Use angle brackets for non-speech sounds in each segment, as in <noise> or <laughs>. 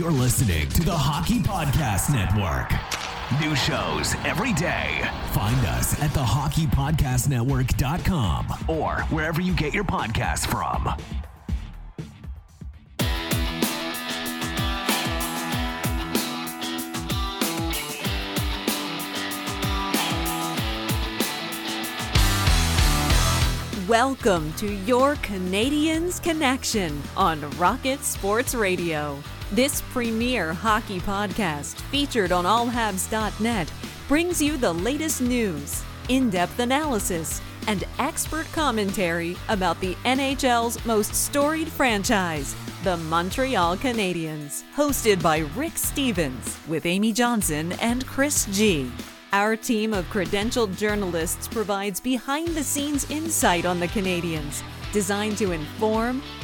You're listening to the Hockey Podcast Network. New shows every day. Find us at thehockeypodcastnetwork.com or wherever you get your podcasts from. Welcome to your Canadians Connection on Rocket Sports Radio. This premier hockey podcast, featured on allhabs.net, brings you the latest news, in depth analysis, and expert commentary about the NHL's most storied franchise, the Montreal Canadiens. Hosted by Rick Stevens with Amy Johnson and Chris G. Our team of credentialed journalists provides behind the scenes insight on the Canadiens, designed to inform,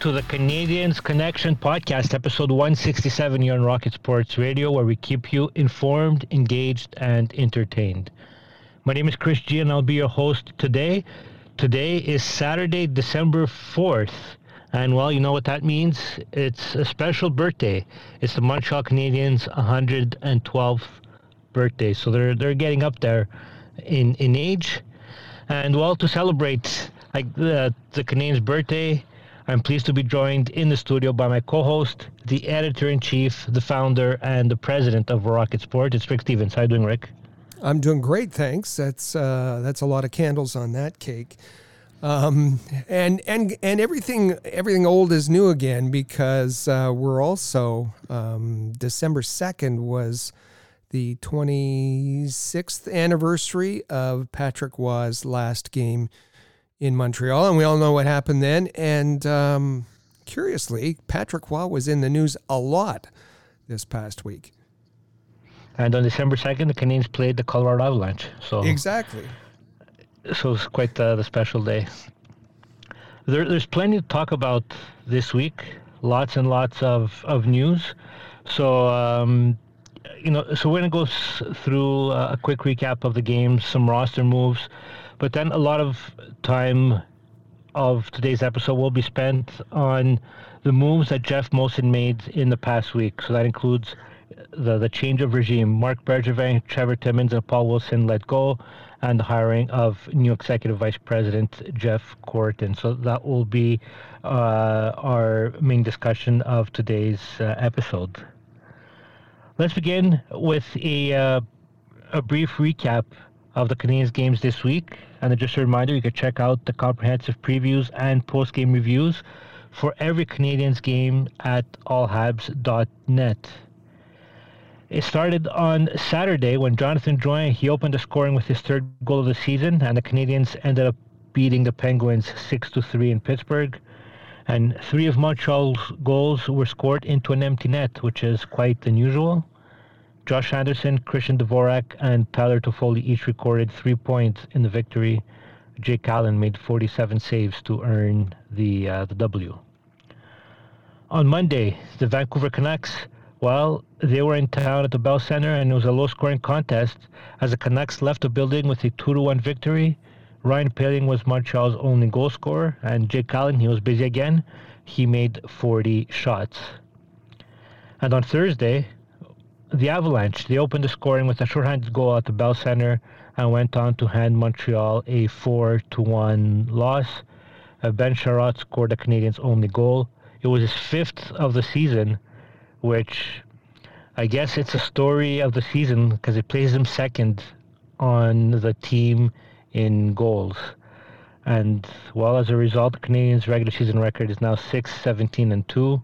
to the Canadians Connection podcast, episode 167 here on Rocket Sports Radio, where we keep you informed, engaged, and entertained. My name is Chris G, and I'll be your host today. Today is Saturday, December 4th. And well, you know what that means? It's a special birthday. It's the Montreal Canadiens' 112th birthday. So they're they're getting up there in in age. And well, to celebrate like the, the Canadiens' birthday, I'm pleased to be joined in the studio by my co-host, the editor-in-chief, the founder, and the president of Rocket Sport. It's Rick Stevens. How you doing, Rick? I'm doing great, thanks. That's uh, that's a lot of candles on that cake, um, and and and everything everything old is new again because uh, we're also um, December second was the 26th anniversary of Patrick Roy's last game in Montreal, and we all know what happened then. And um, curiously, Patrick Roy was in the news a lot this past week. And on December 2nd, the Canadiens played the Colorado Avalanche. So Exactly. so it's quite the, the special day. There, there's plenty to talk about this week. Lots and lots of, of news. So, um, you know, so we're going to go s- through uh, a quick recap of the games, some roster moves, but then a lot of time of today's episode will be spent on the moves that Geoff Molson made in the past week. So that includes the, the change of regime. Marc Bergevin, Trevor Timmins, and Paul Wilson let go, and the hiring of new executive vice president Jeff Gorton. So that will be uh, our main discussion of today's uh, episode. Let's begin with a uh, a brief recap of the Canadiens games this week. And just a reminder, you can check out the comprehensive previews and post-game reviews for every Canadiens game at allhabs.net. It started on Saturday when Jonathan Drouin, he opened the scoring with his third goal of the season, and the Canadiens ended up beating the Penguins 6 to 3 in Pittsburgh. And three of Montreal's goals were scored into an empty net, which is quite unusual. Josh Anderson, Christian Dvorak, and Tyler Toffoli each recorded three points in the victory. Jake Allen made 47 saves to earn the uh, the W. On Monday, the Vancouver Canucks, well, they were in town at the Bell Center, and it was a low-scoring contest as the Canucks left the building with a two-to-one victory. Ryan Poehling was Montreal's only goal scorer, and Jake Allen, he was busy again. He made 40 shots. And on Thursday, the Avalanche, they opened the scoring with a shorthanded goal at the Bell Center and went on to hand Montreal a 4 to 1 loss. Uh, ben Chiarot scored the Canadiens' only goal. It was his fifth of the season, which I guess it's a story of the season because it places him second on the team in goals. And well, as a result, the Canadiens' regular season record is now 6 17 and 2.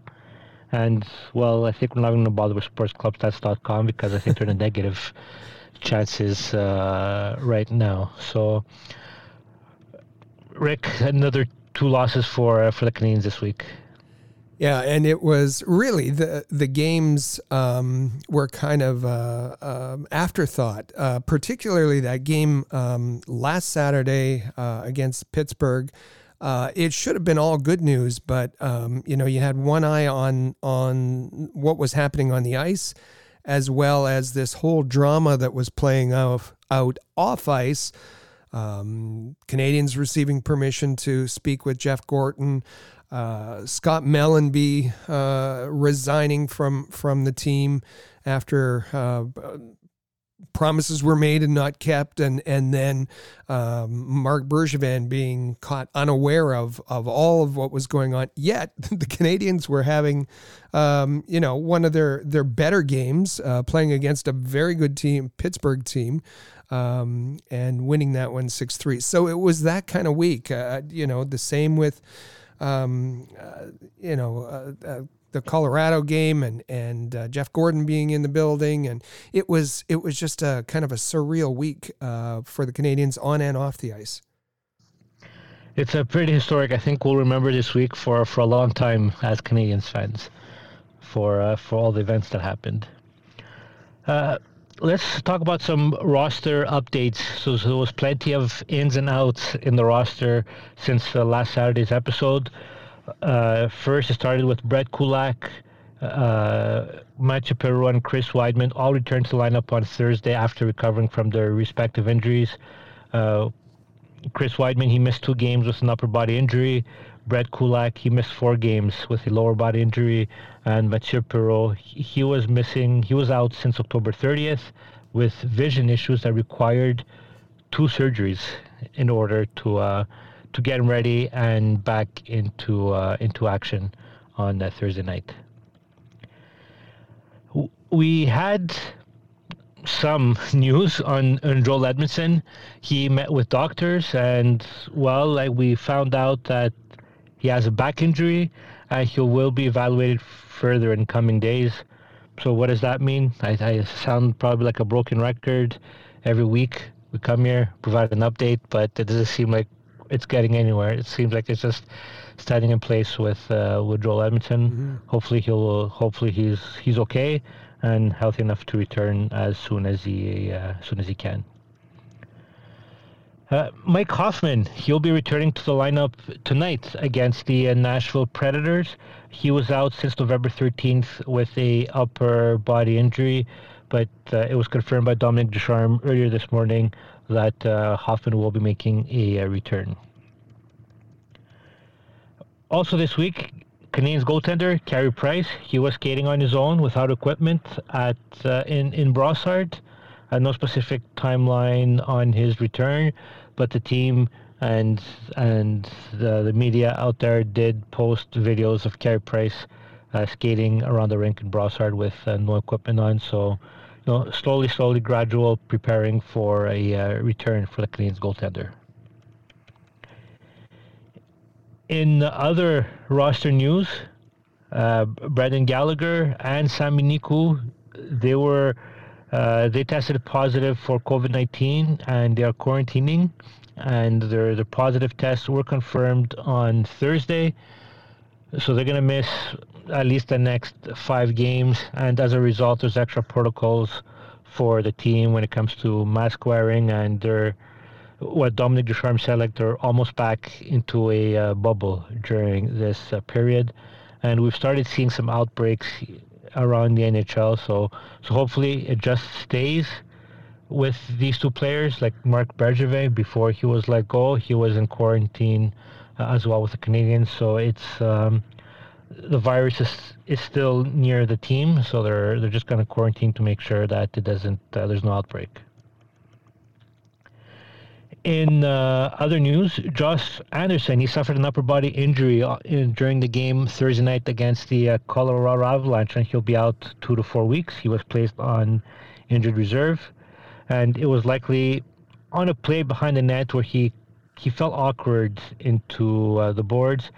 And well, I think we're not going to bother with sportsclubstats.com because I think they're in the <laughs> negative chances uh, right now. So, Rick, another two losses for uh, for the Canadians this week. Yeah, and it was really the the games um, were kind of uh, um, afterthought, uh, particularly that game um, last Saturday uh, against Pittsburgh. Uh, it should have been all good news, but um, you know you had one eye on on what was happening on the ice, as well as this whole drama that was playing out out off ice. Um, Canadiens receiving permission to speak with Jeff Gorton uh, Scott Mellanby uh, resigning from from the team after uh, promises were made and not kept, and and then um, Marc Bergevin being caught unaware of of all of what was going on. Yet <laughs> the Canadians were having, um, you know, one of their their better games, uh, playing against a very good team, Pittsburgh team. Um, and winning that one six three. So it was that kind of week. Uh, you know, the same with um, uh, you know, uh, uh, the Colorado game and and uh, Jeff Gorton being in the building, and it was it was just a kind of a surreal week uh, for the Canadians on and off the ice. It's a pretty historic. I think we'll remember this week for for a long time as Canadians fans, for uh, for all the events that happened let's talk about some roster updates. So, so, there was plenty of ins and outs in the roster since uh, last Saturday's episode. Uh, first, it started with Brett Kulak, uh, Mathieu Perreault, and Chris Wideman all returned to lineup on Thursday after recovering from their respective injuries. Uh, Chris Wideman, he missed two games with an upper body injury. Brett Kulak, he missed four games with a lower body injury, and Mathieu Perreault, he was missing, he was out since October 30th with vision issues that required two surgeries in order to uh, to get ready and back into uh, into action on that Thursday night. We had some <laughs> news on, on Joel Edmundson. He met with doctors, and well, like we found out that he has a back injury and he will be evaluated further in coming days. So what does that mean? I, I sound probably like a broken record. Every week we come here, provide an update, but it doesn't seem like it's getting anywhere. It seems like it's just standing in place with uh, with Joel Edmundson. Mm-hmm. Hopefully he'll hopefully he's he's okay and healthy enough to return as soon as he uh, as soon as he can. Uh, Mike Hoffman, he'll be returning to the lineup tonight against the uh, Nashville Predators. He was out since November 13th with a upper body injury, but uh, it was confirmed by Dominique Ducharme earlier this morning that uh, Hoffman will be making a, a, return. Also this week, Canadiens goaltender Carey Price, he was skating on his own without equipment at uh, in in Brossard. Uh, no specific timeline on his return, but the team and and the, the media out there did post videos of Carey Price uh, skating around the rink in Brossard with uh, no equipment on. So, know, slowly, slowly, gradual, preparing for a uh, return for the Canadiens goaltender. In other roster news, uh, Brendan Gallagher and Sami Niku, they were uh, they tested positive for COVID 19 and they are quarantining. And their, their positive tests were confirmed on Thursday. So they're going to miss at least the next five games. And as a result, there's extra protocols for the team when it comes to mask wearing. And they're, what Dominique Ducharme said, like they're almost back into a uh, bubble during this uh, period. And we've started seeing some outbreaks around the NHL. So so hopefully it just stays with these two players, like Marc Bergevin. Before he was let go, he was in quarantine uh, as well with the Canadiens. So it's um, the virus is is still near the team, so they're they're just going to quarantine to make sure that it doesn't uh, there's no outbreak. In uh, other news, Josh Anderson, he suffered an upper body injury uh, in, during the game Thursday night against the uh, Colorado Avalanche, and he'll be out two to four weeks. He was placed on injured reserve, and it was likely on a play behind the net where he he felt awkward into uh, the boards.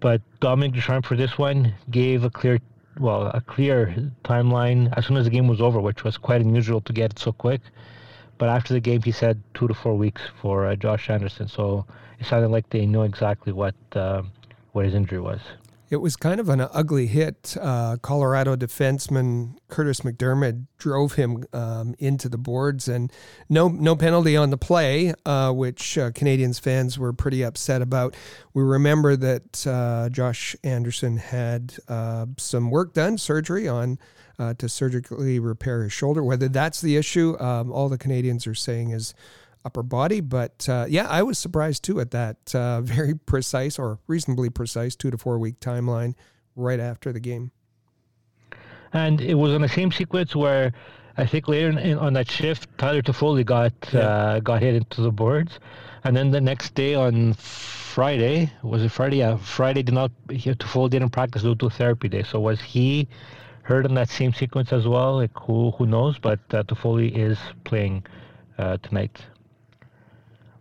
But Dominique Ducharme for this one gave a clear, well, a clear timeline as soon as the game was over, which was quite unusual to get it so quick. But after the game, he said two to four weeks for uh, Josh Anderson. So it sounded like they know exactly what uh, what his injury was. It was kind of an ugly hit. Uh, Colorado defenseman Kurtis MacDermid drove him um, into the boards, and no no penalty on the play, uh, which uh, Canadiens fans were pretty upset about. We remember that uh, Josh Anderson had uh, some work done, surgery on uh, to surgically repair his shoulder. Whether that's the issue, um, all the Canadians are saying is upper body. But uh, yeah, I was surprised too at that uh, <laughs> very precise or reasonably precise two to four week timeline right after the game. And it was on the same sequence where I think later in, in, on that shift, Tyler Toffoli got yeah. uh, got hit into the boards, and then the next day on Friday was it Friday? Yeah, Friday did not. Toffoli didn't practice due to therapy day. So was he hurt in that same sequence as well? Like who who knows? But uh, Toffoli is playing uh, tonight.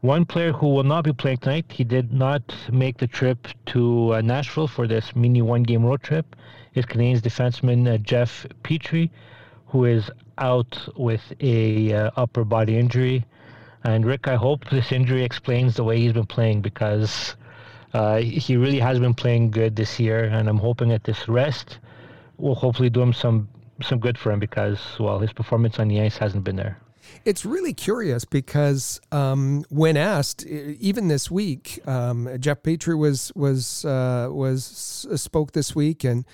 One player who will not be playing tonight, he did not make the trip to uh, Nashville for this mini one game road trip, is Canadiens defenseman uh, Jeff Petry, who is out with a uh, upper body injury. And Rick, I hope this injury explains the way he's been playing because uh, he really has been playing good this year, and I'm hoping that this rest will hopefully do him some some good for him because well, his performance on the ice hasn't been there. It's really curious because um, when asked, even this week, um, Jeff Petry was was uh, was uh, spoke this week and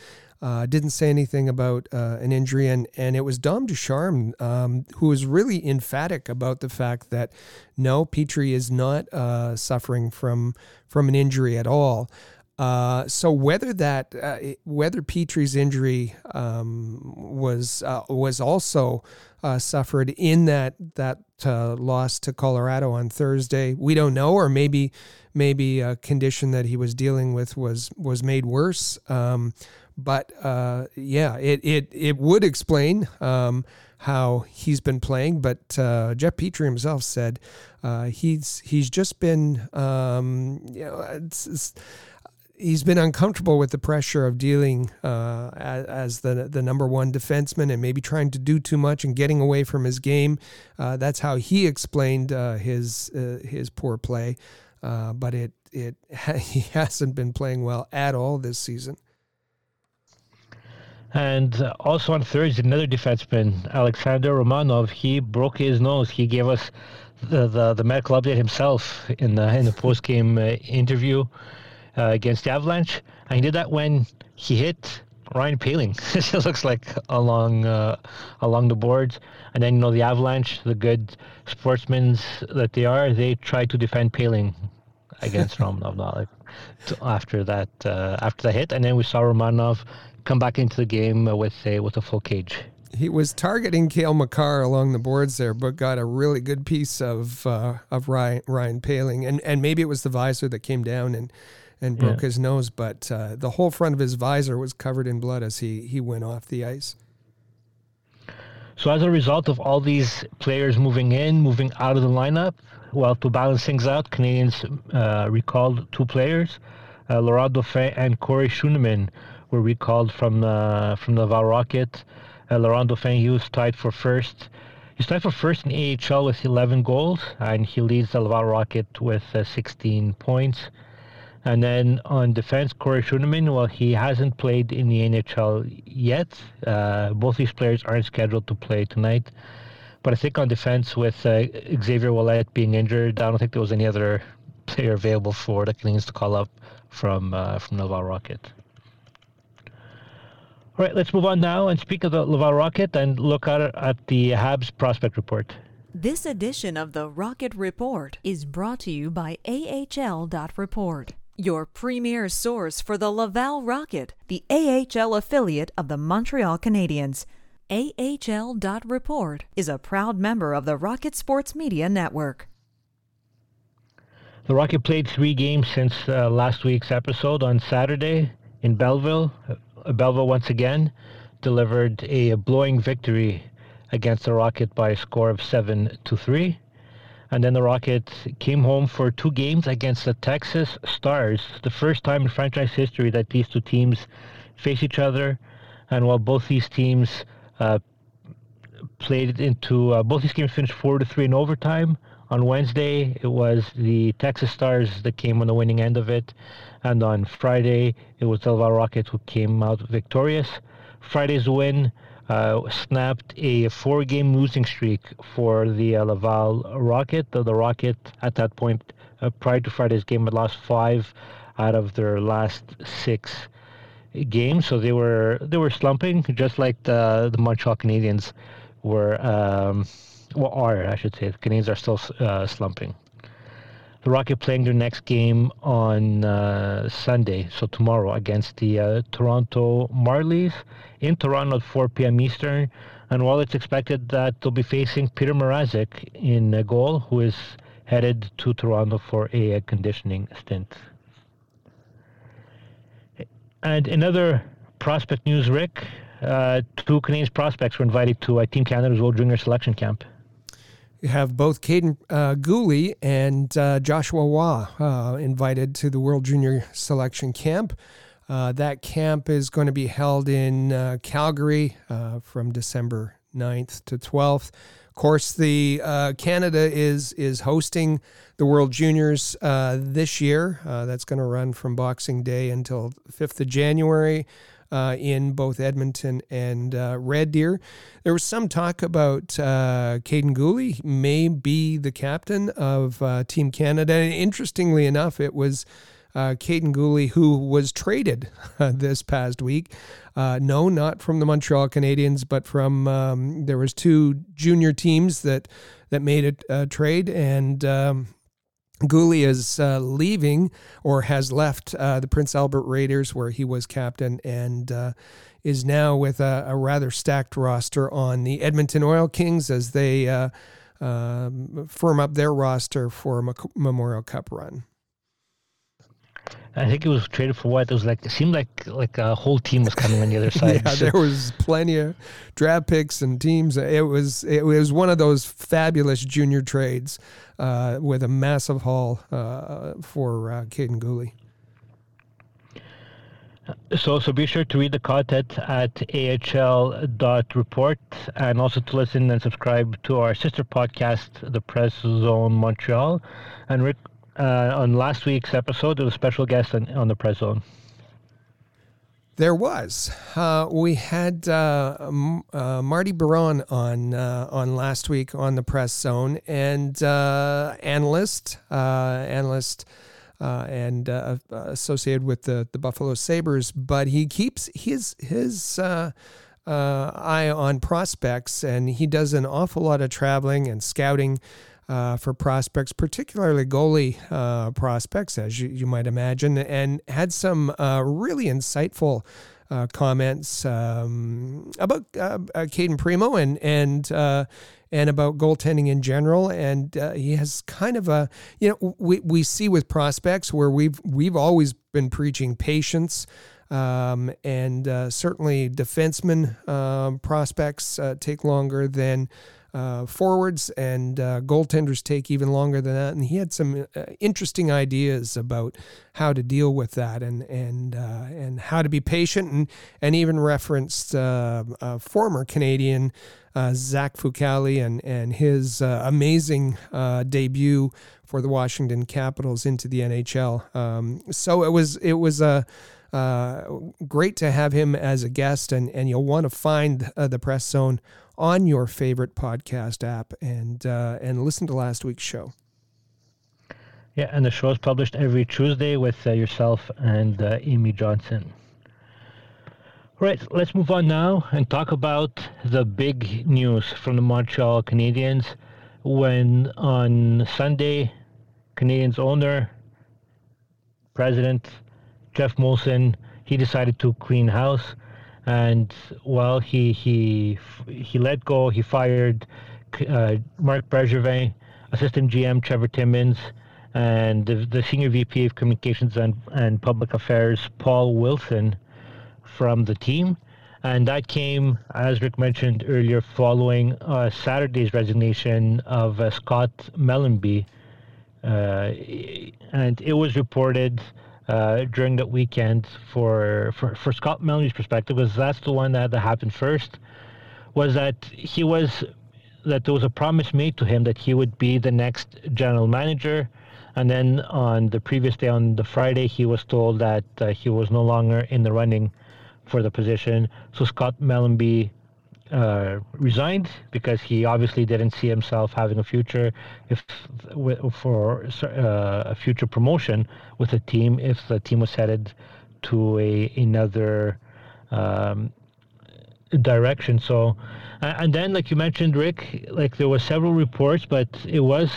uh, didn't say anything about uh, an injury, and and it was Dom Ducharme um, who was really emphatic about the fact that no, Petry is not uh, suffering from from an injury at all. Uh, so whether that uh, whether Petry's injury um, was uh, was also uh, suffered in that that uh, loss to Colorado on Thursday, we don't know, or maybe maybe a condition that he was dealing with was was made worse. Um, but uh, yeah, it it it would explain. Um, how he's been playing, but Jeff Petry himself said he's he's just been um, you know it's, it's he's been uncomfortable with the pressure of dealing uh, as, the the number one defenseman and maybe trying to do too much and getting away from his game. Uh, that's how he explained uh, his uh, his poor play, uh, but it it <laughs> he hasn't been playing well at all this season. And also on Thursday, another defenseman, Alexander Romanov, he broke his nose. He gave us the, the, the medical update himself in the in the <laughs> post game interview uh, against the Avalanche, and he did that when he hit Ryan Poehling. <laughs> it looks like along uh, along the boards, and then you know the Avalanche, the good sportsmen that they are, they try to defend Poehling against <laughs> Romanov. Like after that uh, after the hit, and then we saw Romanov come back into the game with a with a full cage. He was targeting Cale Makar along the boards there, but got a really good piece of uh, of Ryan Ryan Poehling, and and maybe it was the visor that came down and and broke yeah. his nose, but uh, the whole front of his visor was covered in blood as he, he went off the ice. So, as a result of all these players moving in, moving out of the lineup, well, to balance things out, Canadians uh, recalled two players, uh, Laurent Dauphin and Corey Schueneman were recalled from uh, from the Laval Rocket. Uh, Laurent Dauphin, he was tied for first. He's tied for first in AHL with 11 goals, and he leads the Laval Rocket with uh, 16 points. And then on defense, Corey Schueneman, well, he hasn't played in the NHL yet. Uh, both these players aren't scheduled to play tonight. But I think on defense, with uh, Xavier Ouellet being injured, I don't think there was any other player available for the Canadiens to call up from uh, from Laval Rocket. All right, let's move on now and speak of the Laval Rocket and look at, at the Habs prospect report. This edition of the Rocket Report is brought to you by AHL.report your premier source for the Laval Rocket, the AHL affiliate of the Montreal Canadiens. AHL.report is a proud member of the Rocket Sports Media Network. The Rocket played three games since uh, last week's episode on Saturday in Belleville. Uh, Belleville once again delivered a blowing victory against the Rocket by a score of 7 to 3. And then the Rockets came home for two games against the Texas Stars, the first time in franchise history that these two teams face each other. And while both these teams uh, played into uh, both these games finished four to three in overtime. On Wednesday, it was the Texas Stars that came on the winning end of it. And on Friday, it was the Rockets who came out victorious. Friday's win uh, snapped a four game losing streak for the uh, Laval Rocket. The, Rocket, at that point, uh, prior to Friday's game, had lost five out of their last six games. So they were they were slumping, just like the, the Montreal Canadiens were. Um, well, are I should say the Canadiens are still uh, slumping. The Rocket playing their next game on uh, Sunday, so tomorrow against the uh, Toronto Marlies in Toronto at 4 p.m. Eastern. And while it's expected that they'll be facing Petr Mrazek in a goal, who is headed to Toronto for a conditioning stint. And another prospect news, Rick. Uh, two Canadian prospects were invited to uh, Team Canada's World Junior Selection Camp. You have both Kaiden uh, Guhle and uh, Joshua Roy uh, invited to the World Junior Selection Camp. Uh, that camp is going to be held in uh, Calgary from December 9th to 12th. Of course, the Canada is is hosting the World Juniors this year. that's going to run from Boxing Day until 5th of January uh, in both Edmonton and uh, Red Deer. There was some talk about uh, Kaiden Guhle may be the captain of uh, Team Canada. And interestingly enough, it was uh, Kaiden Guhle who was traded uh, this past week. Uh, no, not from the Montreal Canadiens, but from um, there was two junior teams that that made a, a trade and. Um, Guhle is uh, leaving or has left uh, the Prince Albert Raiders, where he was captain, and uh, is now with a, a, rather stacked roster on the Edmonton Oil Kings as they uh, um, firm up their roster for a Memorial Cup run. I think it was traded for what? It was like it seemed like like a whole team was coming on the other <laughs> side. yeah, there was plenty of draft picks and teams. It was it was one of those fabulous junior trades uh, with a massive haul uh, for uh, Kaiden Guhle. So, so be sure to read the content at ahl.report and also to listen and subscribe to our sister podcast, The Press Zone Montreal. And Rick, uh, on last week's episode, there was a special guest on, on the Press Zone. There was. Uh, we had uh, uh, Marty Biron on uh, on last week on the Press Zone, and uh, analyst, analyst, and associated with the the Buffalo Sabres. But he keeps his his eye on prospects, and he does an awful lot of traveling and scouting uh, for prospects, particularly goalie uh, prospects, as you, you, might imagine, and had some uh, really insightful uh, comments um, about uh, uh, Cayden Primeau and and and about goaltending in general. And he has kind of a you know we, we see with prospects where we've we've always been preaching patience. Um, and certainly defenseman um, prospects take longer than uh, forwards and uh, goaltenders take even longer than that. And he had some uh, interesting ideas about how to deal with that and and uh, and how to be patient and and even referenced uh, former Canadian Zach Fucale and and his amazing debut for the Washington Capitals into the NHL. Um, so it was it was a uh, great to have him as a guest, and, and you'll want to find uh, the Press Zone on your favorite podcast app and uh, and listen to last week's show. Yeah, and the show is published every Tuesday with uh, yourself and uh, Amy Johnson. All right, let's move on now and talk about the big news from the Montreal Canadiens when on Sunday, Canadiens owner, president Geoff Molson, he decided to clean house and well, he he he let go. He fired uh, Marc Bergevin, assistant GM Trevor Timmins, and the, the, senior VP of Communications and, and Public Affairs Paul Wilson from the team. And that came, as Rick mentioned earlier, following uh, Saturday's resignation of uh, Scott Mellanby. Uh, and it was reported uh, during that weekend for, for, for Scott Mellanby's perspective, because that's the one that, that happened first, was that he was that there was a promise made to him that he would be the next general manager. And then on the previous day, on the Friday, he was told that uh, he was no longer in the running for the position. So Scott Mellanby uh, resigned because he obviously didn't see himself having a future if for uh, a future promotion with the team if the team was headed to a another um, direction. So, and then like you mentioned, Rick, like there were several reports, but it was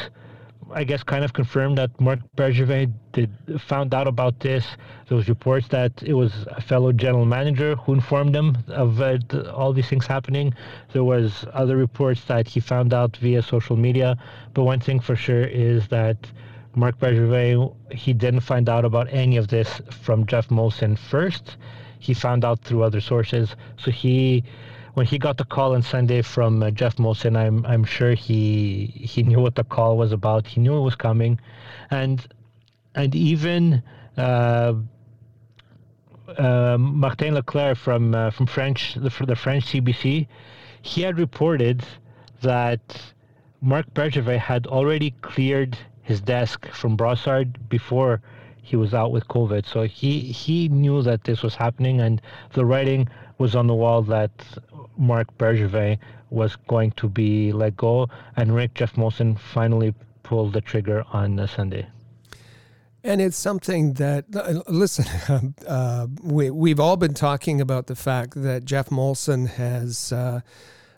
I guess, kind of confirmed that Marc Bergevin did found out about this. There was reports that it was a fellow general manager who informed him of uh, all these things happening. There was other reports that he found out via social media. But one thing for sure is that Marc Bergevin he didn't find out about any of this from Geoff Molson first. He found out through other sources. So he when he got the call on Sunday from uh, Geoff Molson, I'm I'm sure he he knew what the call was about. He knew it was coming, and and even uh, uh, Martin Leclerc from uh, from French the, the French CBC, he had reported that Marc Bergevin had already cleared his desk from Brossard before he was out with COVID. So he he knew that this was happening, and the writing was on the wall that Marc Bergevin was going to be let go, and Rick Geoff Molson finally pulled the trigger on uh, Sunday. And it's something that, listen, <laughs> uh, we, we've all been talking about the fact that Geoff Molson has, uh,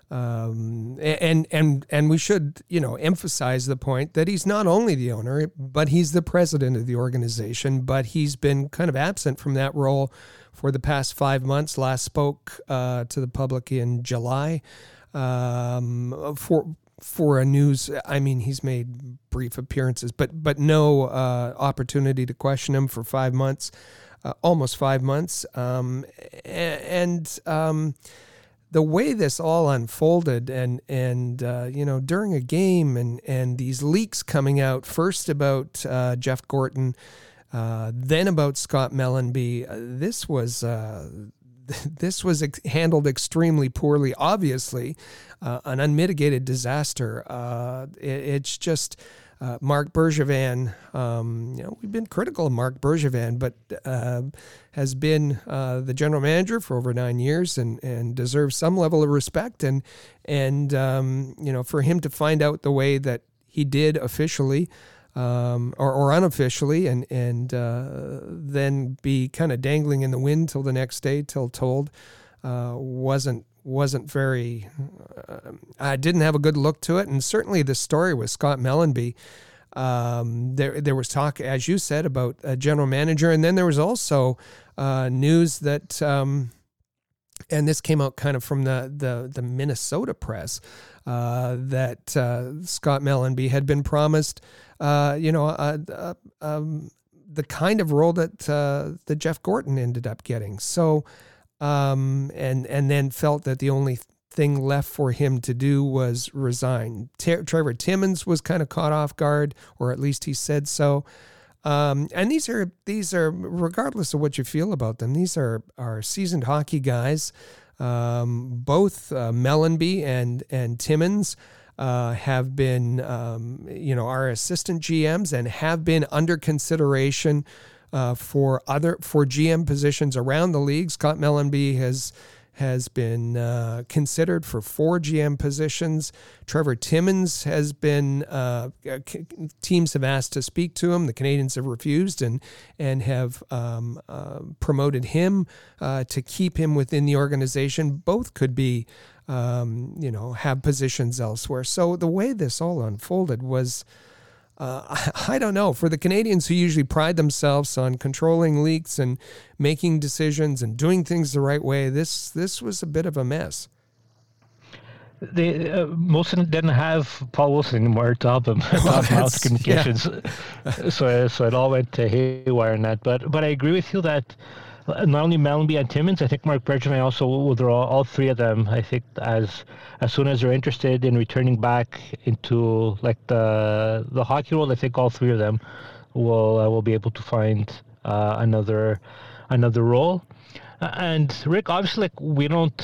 um, and, and, and we should, you know, emphasize the point that he's not only the owner, but he's the president of the organization, but he's been kind of absent from that role for the past five months. Last spoke uh, to the public in July um, for for a news. I mean, he's made brief appearances, but but no uh, opportunity to question him for five months, uh, almost five months, um, and. Um, the way this all unfolded and and uh, you know during a game and and these leaks coming out first about uh, Jeff Gorton uh, then about Scott Mellanby, uh, this was uh, <laughs> this was ex- handled extremely poorly. Obviously, uh, an unmitigated disaster. Uh, it, it's just. Marc Bergevin, um, you know, we've been critical of Marc Bergevin, but has been the general manager for over nine years and, and deserves some level of respect. And and um, you know, for him to find out the way that he did officially, um, or, or, unofficially, and and uh, then be kind of dangling in the wind till the next day, till told, uh, wasn't wasn't very. Uh, I didn't have a good look to it, and certainly the story with Scott Mellanby. Um, there there was talk, as you said, about a general manager, and then there was also uh, news that. Um, and this came out kind of from the the, the Minnesota press uh, that uh, Scott Mellanby had been promised uh, you know, uh, uh, um, the kind of role that uh, that Jeff Gorton ended up getting. So, um, and and then felt that the only thing left for him to do was resign. Trevor Timmins was kind of caught off guard, or at least he said so. Um, and these are these are regardless of what you feel about them, these are are seasoned hockey guys. Um, both uh, Mellanby and and Timmins uh, have been, um, you know, our assistant GMs and have been under consideration uh, for other for GM positions around the league. Scott Mellanby has has been uh, considered for four GM positions. Trevor Timmins has been uh, teams have asked to speak to him. The Canadians have refused and and have um, uh, promoted him uh, to keep him within the organization. Both could be um, you know, have positions elsewhere. So the way this all unfolded was, uh, <laughs> I don't know, for the Canadians who usually pride themselves on controlling leaks and making decisions and doing things the right way, this this was a bit of a mess. They uh, Molson didn't have Paul Wilson anymore to help him <laughs> <laughs> well, mouth communications, yeah. so so it all went to haywire in that. But but I agree with you that not only Mellanby and Timmins, I think Mark Marc Bergevin also will draw all three of them. I think as as soon as they're interested in returning back into like the the hockey world, I think all three of them will uh, will be able to find uh, another another role. And Rick, obviously, like, we don't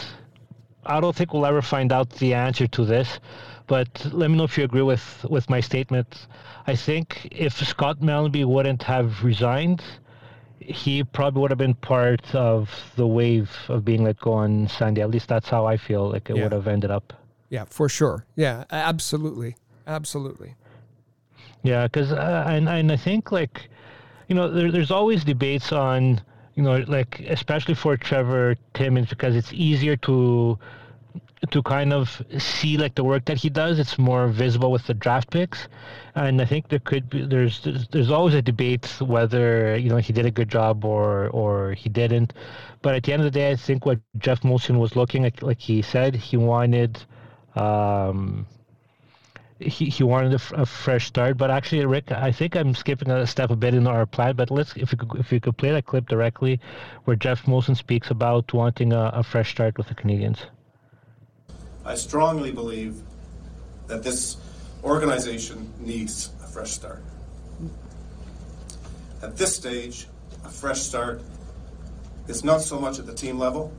I don't think we'll ever find out the answer to this, but let me know if you agree with with my statement. I think if Scott Mellanby wouldn't have resigned, he probably would have been part of the wave of being let go on Sunday. At least that's how I feel like it Yeah. would have ended up. Yeah, for sure. Yeah, absolutely, absolutely. Yeah, because uh, and and I think like, you know, there, there's always debates on, you know, like especially for Trevor Timmins because it's easier to to kind of see like the work that he does. It's more visible with the draft picks, and I think there could be there's there's, there's always a debate whether you know he did a good job or or he didn't. But at the end of the day, I think what Geoff Molson was looking at, like he said, he wanted. Um, he, he wanted a, fresh start. But actually, Rick, I think I'm skipping a step a bit in our plan. But let's if you could, if you could play that clip directly, where Geoff Molson speaks about wanting a, a fresh start with the Canadians. I strongly believe that this organization needs a fresh start. At this stage, a fresh start is not so much at the team level,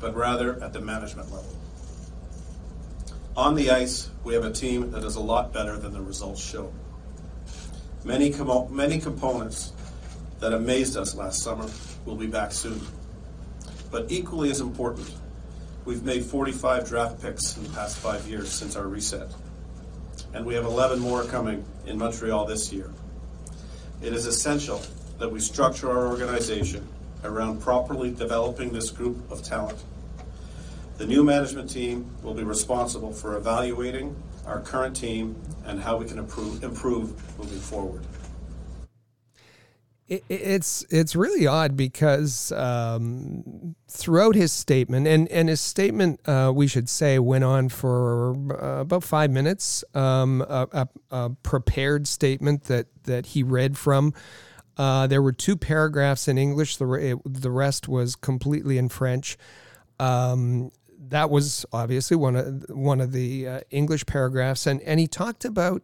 but rather at the management level. On the ice, we have a team that is a lot better than the results show. Many, com- many components that amazed us last summer will be back soon. But equally as important, We've made 45 draft picks in the past five years since our reset, and we have 11 more coming in Montreal this year. It is essential that we structure our organization around properly developing this group of talent. The new management team will be responsible for evaluating our current team and how we can improve, improve moving forward. It, it's it's really odd because um, throughout his statement, and and his statement, uh, we should say, went on for uh, about five minutes. Um, a, a, a prepared statement that that he read from. Uh, there were two paragraphs in English. The re- the rest was completely in French. Um, that was obviously one of one of the uh, English paragraphs, and and he talked about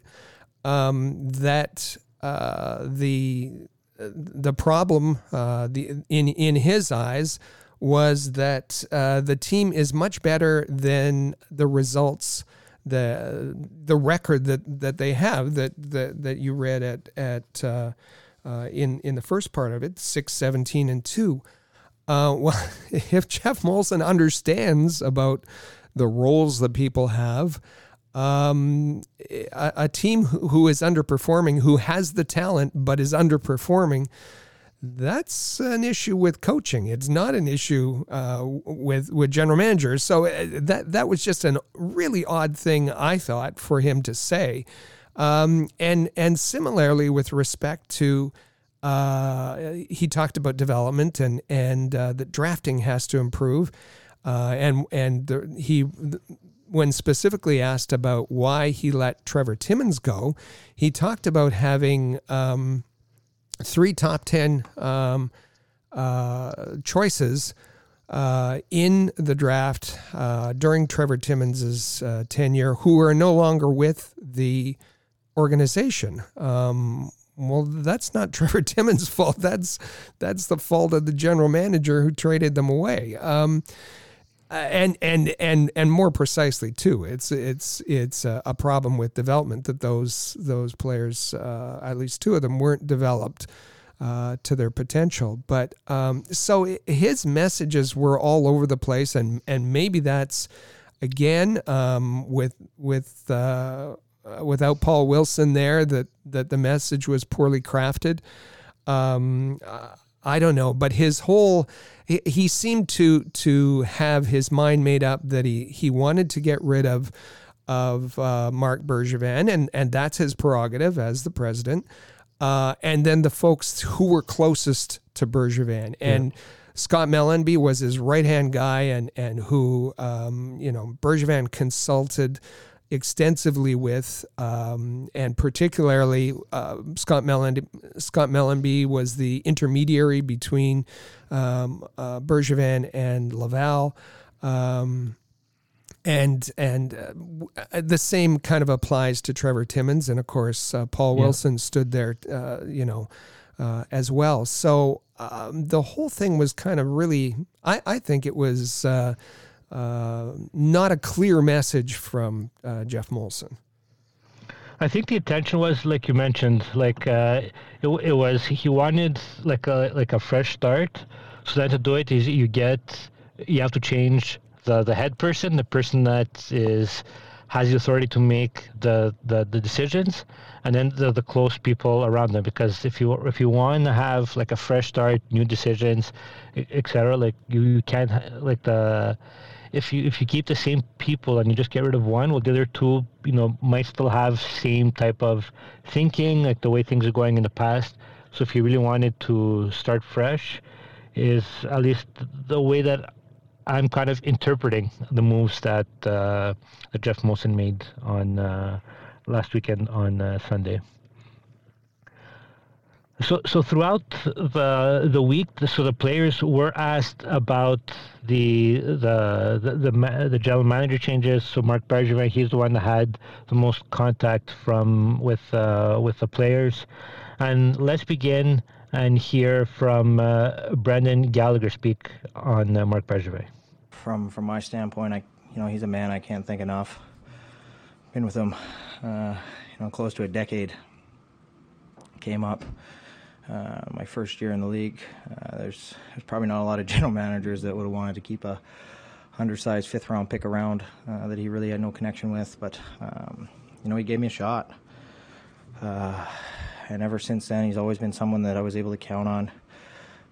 um, that uh, the the problem uh, the in in his eyes was that uh, the team is much better than the results the the record that that they have that that, that you read at at uh, uh, in in the first part of it 6 17 and 2 uh, well <laughs> if Geoff Molson understands about the roles that people have um, a, a team who, is underperforming, who has the talent but is underperforming, that's an issue with coaching. It's not an issue uh, with with general managers. So uh, that that was just a really odd thing I thought for him to say. Um, and and similarly with respect to uh, he talked about development and and uh, that drafting has to improve. Uh, and and the, he when specifically asked about why he let Trevor Timmins go, he talked about having um, three top 10 um, uh, choices uh, in the draft uh, during Trevor Timmins' uh, tenure who are no longer with the organization. Um, well, that's not <laughs> Trevor Timmins' fault. That's that's the fault of the general manager who traded them away. Um, uh, and and and and more precisely too, it's it's it's a, a problem with development that those those players, uh, at least two of them, weren't developed uh, to their potential. But um, so his messages were all over the place, and and maybe that's again um, with with. Uh, without Paul Wilson there, that that the message was poorly crafted. Um, uh, I don't know, but his whole he, he seemed to to have his mind made up that he he wanted to get rid of of uh, Marc Bergevin, and and that's his prerogative as the president. Uh, and then the folks who were closest to Bergevin and. Scott Mellanby was his right hand guy, and and who um, you know Bergevin consulted extensively with, um, and particularly uh, Scott Mellanby. Scott Mellanby was the intermediary between um, uh, Bergevin and Laval. Um, and and uh, uh, the same kind of applies to Trevor Timmins, and of course uh, Paul Wilson stood there, uh, you know, uh, as well. So um, the whole thing was kind of really, I, I think it was uh, not a clear message from uh, Geoff Molson. I think the intention was, like you mentioned, like uh, it, it was he wanted like a like a fresh start. So then to do it is you get you have to change the the head person, the person that is has the authority to make the, the, the decisions, and then the, the close people around them. Because if you if you want to have like a fresh start, new decisions, etc., like you, you can't like the if you if you keep the same people and you just get rid of one, well, the other two, you know, might still have same type of thinking, like the way things are going in the past. So if you really wanted to start fresh, is at least the way that I'm kind of interpreting the moves that uh, that Geoff Molson made on uh, last weekend on uh, Sunday. So, so throughout the the week, so the players were asked about the the the the, the general manager changes. So Marc Bergevin, he's the one that had the most contact from with uh, with the players. And let's begin and hear from uh, Brendan Gallagher speak on uh, Marc Bergevin. From from my standpoint, I you know he's a man I can't think enough. Been with him, uh, you know, close to a decade. Came up uh, my first year in the league. Uh, there's there's probably not a lot of <laughs> general managers that would have wanted to keep a undersized fifth round pick around uh, that he really had no connection with. But um, you know, he gave me a shot, uh, and ever since then, he's always been someone that I was able to count on.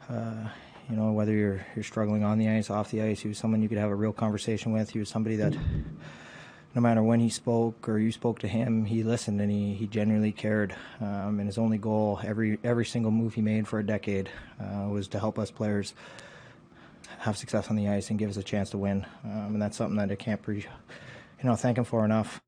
Uh, you know, whether you're you're struggling on the ice, off the ice, he was someone you could have a real conversation with. He was somebody that no matter when he spoke or you spoke to him, he listened and he, he genuinely cared. Um, and his only goal, every every single move he made for a decade, uh, was to help us players have success on the ice and give us a chance to win. Um, and that's something that I can't, pre- you know, thank him for enough.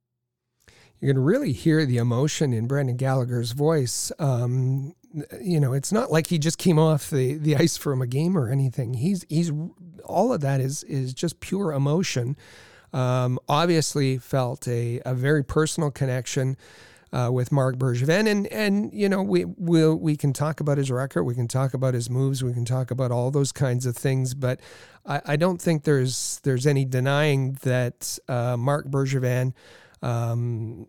You can really hear the emotion in Brendan Gallagher's voice. Um, you know, it's not like he just came off the, the ice from a game or anything. He's he's all of that is is just pure emotion um, obviously felt a, a very personal connection uh, with Marc Bergevin, and and you know we we we'll, we can talk about his record, we can talk about his moves, we can talk about all those kinds of things, but I, I don't think there's there's any denying that uh, Marc Bergevin. Um,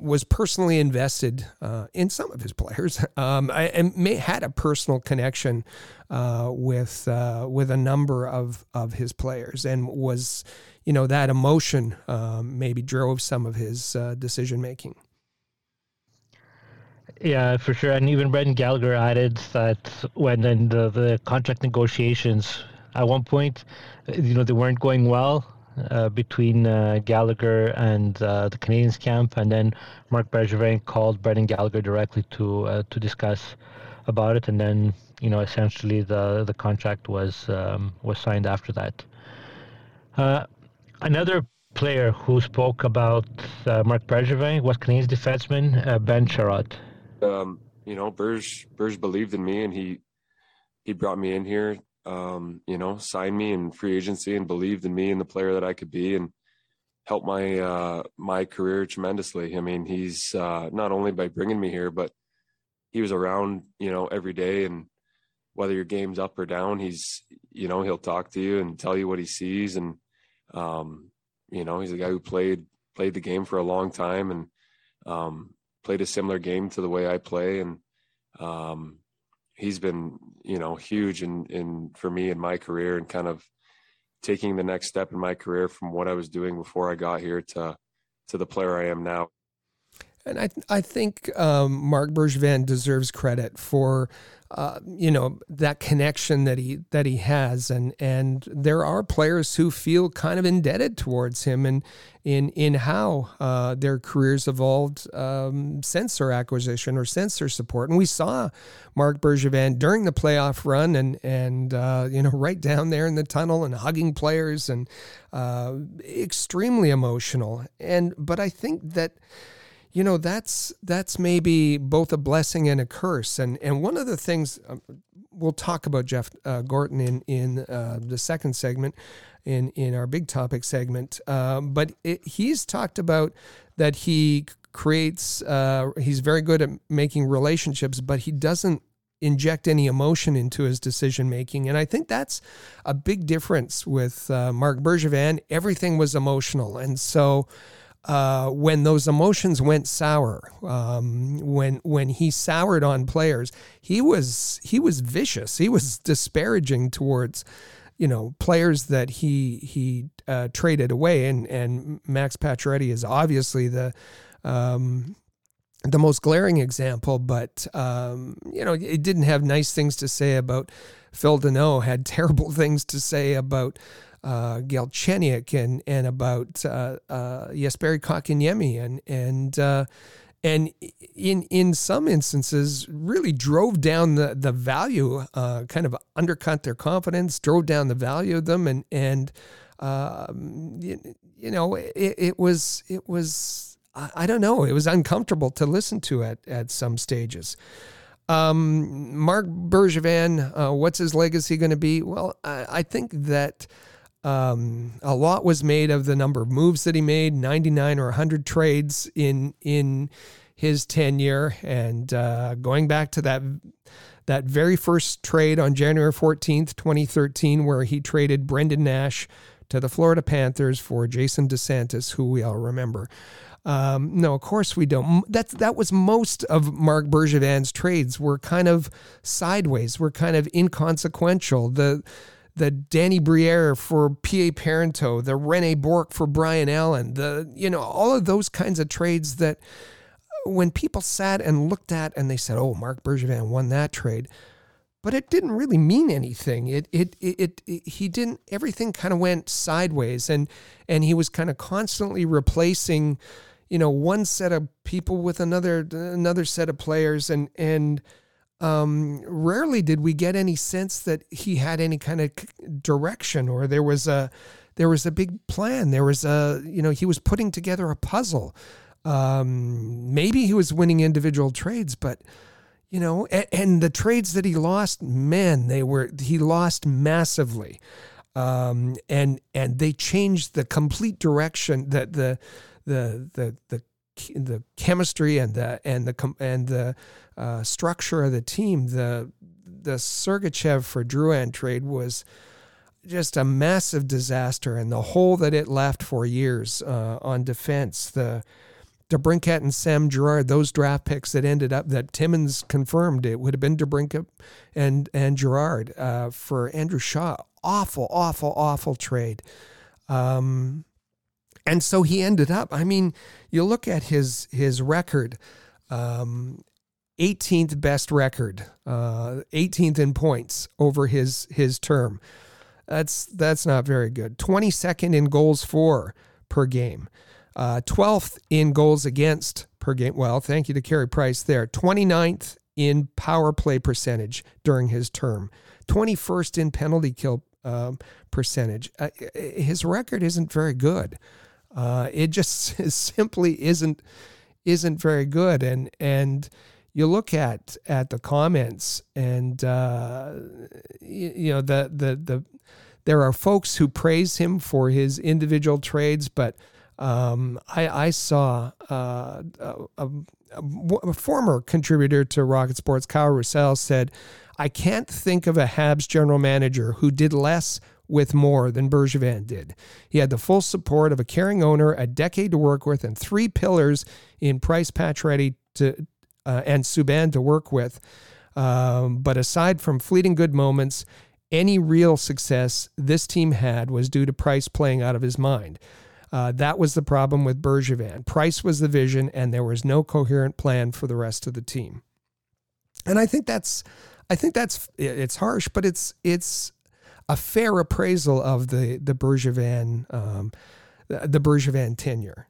was personally invested uh, in some of his players, <laughs> um, and may had a personal connection uh, with uh, with a number of of his players, and was you know that emotion um, maybe drove some of his uh, decision making. Yeah, for sure. And even Brendan Gallagher added that when in the, the contract negotiations, at one point, you know, they weren't going well uh, between uh, Gallagher and uh, the Canadiens camp, and then Marc Bergevin called Brendan Gallagher directly to uh, to discuss about it, and then you know, essentially the the contract was um, was signed after that. Another player who spoke about uh, Marc Bergevin was Canadiens defenseman uh, Ben Chiarot. Um, you know, Berge Berge believed in me, and he he brought me in here. Um, you know, signed me in free agency, and believed in me and the player that I could be, and helped my uh, my career tremendously. I mean, he's uh, not only by bringing me here, but he was around, you know, every day, and whether your game's up or down, he's you know he'll talk to you and tell you what he sees, and um, you know, he's a guy who played played the game for a long time and um, played a similar game to the way I play, and um, he's been you know huge in in for me in my career and kind of taking the next step in my career from what I was doing before I got here to to the player I am now. And I I think um, Marc Bergevin deserves credit for uh, you know that connection that he that he has, and and there are players who feel kind of indebted towards him, and in in how uh, their careers evolved um, since their acquisition or since their support. And we saw Marc Bergevin during the playoff run, and and uh, you know <laughs> right down there in the tunnel and hugging players, and uh, extremely emotional. And but I think that you know that's that's maybe both a blessing and a curse and and one of the things um, we'll talk about Jeff uh, Gorton in in uh, the second segment in in our big topic segment uh, but it, he's talked about that he creates uh, he's very good at making relationships but he doesn't inject any emotion into his decision making. And I think that's a big difference with uh, Marc Bergevin. Everything was emotional. And so uh, when those emotions went sour, um, when when he soured on players, he was he was vicious. He was disparaging towards you know players that he he uh, traded away, and and Max Pacioretty is obviously the um, the most glaring example. But um, you know, it didn't have nice things to say about Phil Danault. Had <laughs> terrible things to say about uh, Galchenyuk and and about uh, uh, Jesperi and and uh, and in in some instances really drove down the the value, uh, kind of undercut their confidence, drove down the value of them, and and um, you, you, know it, it was it was I, don't know it was uncomfortable to listen to at at some stages. Um, Marc Bergevin, uh, what's his legacy going to be? Well, I, I think that um, a lot was made of the number of moves that he made, 99 or 100 trades in in his tenure, and uh, going back to that that very first trade on January 14th, 2013, where he traded Brendan Nash to the Florida Panthers for Jason DeSantis, who we all remember. Um, no, of course we don't. That's that was most of Marc Bergevin's trades were kind of sideways, were kind of inconsequential. The the Danny Briere for PA Parenteau, the Rene Bourque for Bryan Allen, the you know all of those kinds of trades that uh, when people sat and looked at and they said, "Oh, Marc Bergevin won that trade," but it didn't really mean anything. It it it, it, it he didn't. Everything kind of went sideways, and and he was kind of constantly replacing, you know, one set of people with another another set of players, and and um, rarely did we get any sense that he had any kind of direction or there was a there was a big plan. There was a you know he was putting together a puzzle. Um, maybe he was winning individual trades, but you know, and, and, the trades that he lost, man, they were he lost massively, um, and and they changed the complete direction that the the the the the chemistry and the and the and the uh, structure of the team. The the Sergachev for Drouin trade was just a massive disaster, and the hole that it left for years uh, on defense. The DeBrincat and Sam Girard, those draft picks that ended up that Timmins confirmed it would have been DeBrincat and and Girard uh, for Andrew Shaw. Awful, awful, awful trade. Um, and so he ended up. I mean, you look at his his record, um, 18th best record, uh, 18th in points over his his term. That's that's not very good. 22nd in goals for per game, uh, 12th in goals against per game. Well, thank you to Carey Price there. 29th in power play percentage during his term. 21st in penalty kill um, percentage. Uh, his record isn't very good. Uh, it just <laughs> simply isn't isn't very good. And and you look at at the comments, and uh, you, you, know the the the there are folks who praise him for his individual trades, but um, I, I saw uh, a, a, a, former contributor to Rocket Sports, Kyle Roussel, said, "I can't think of a Habs general manager who did less." With more than Bergevin did. He had the full support of a caring owner, a decade to work with, and three pillars in Price Pacioretty to uh, and Subban to work with. Um, but aside from fleeting good moments, any real success this team had was due to Price playing out of his mind. Uh, that was the problem with Bergevin. Price was the vision, and there was no coherent plan for the rest of the team. And I think that's, I think that's, it's harsh, but it's it's a fair appraisal of the the Bergevin um, the, Bergevin tenure.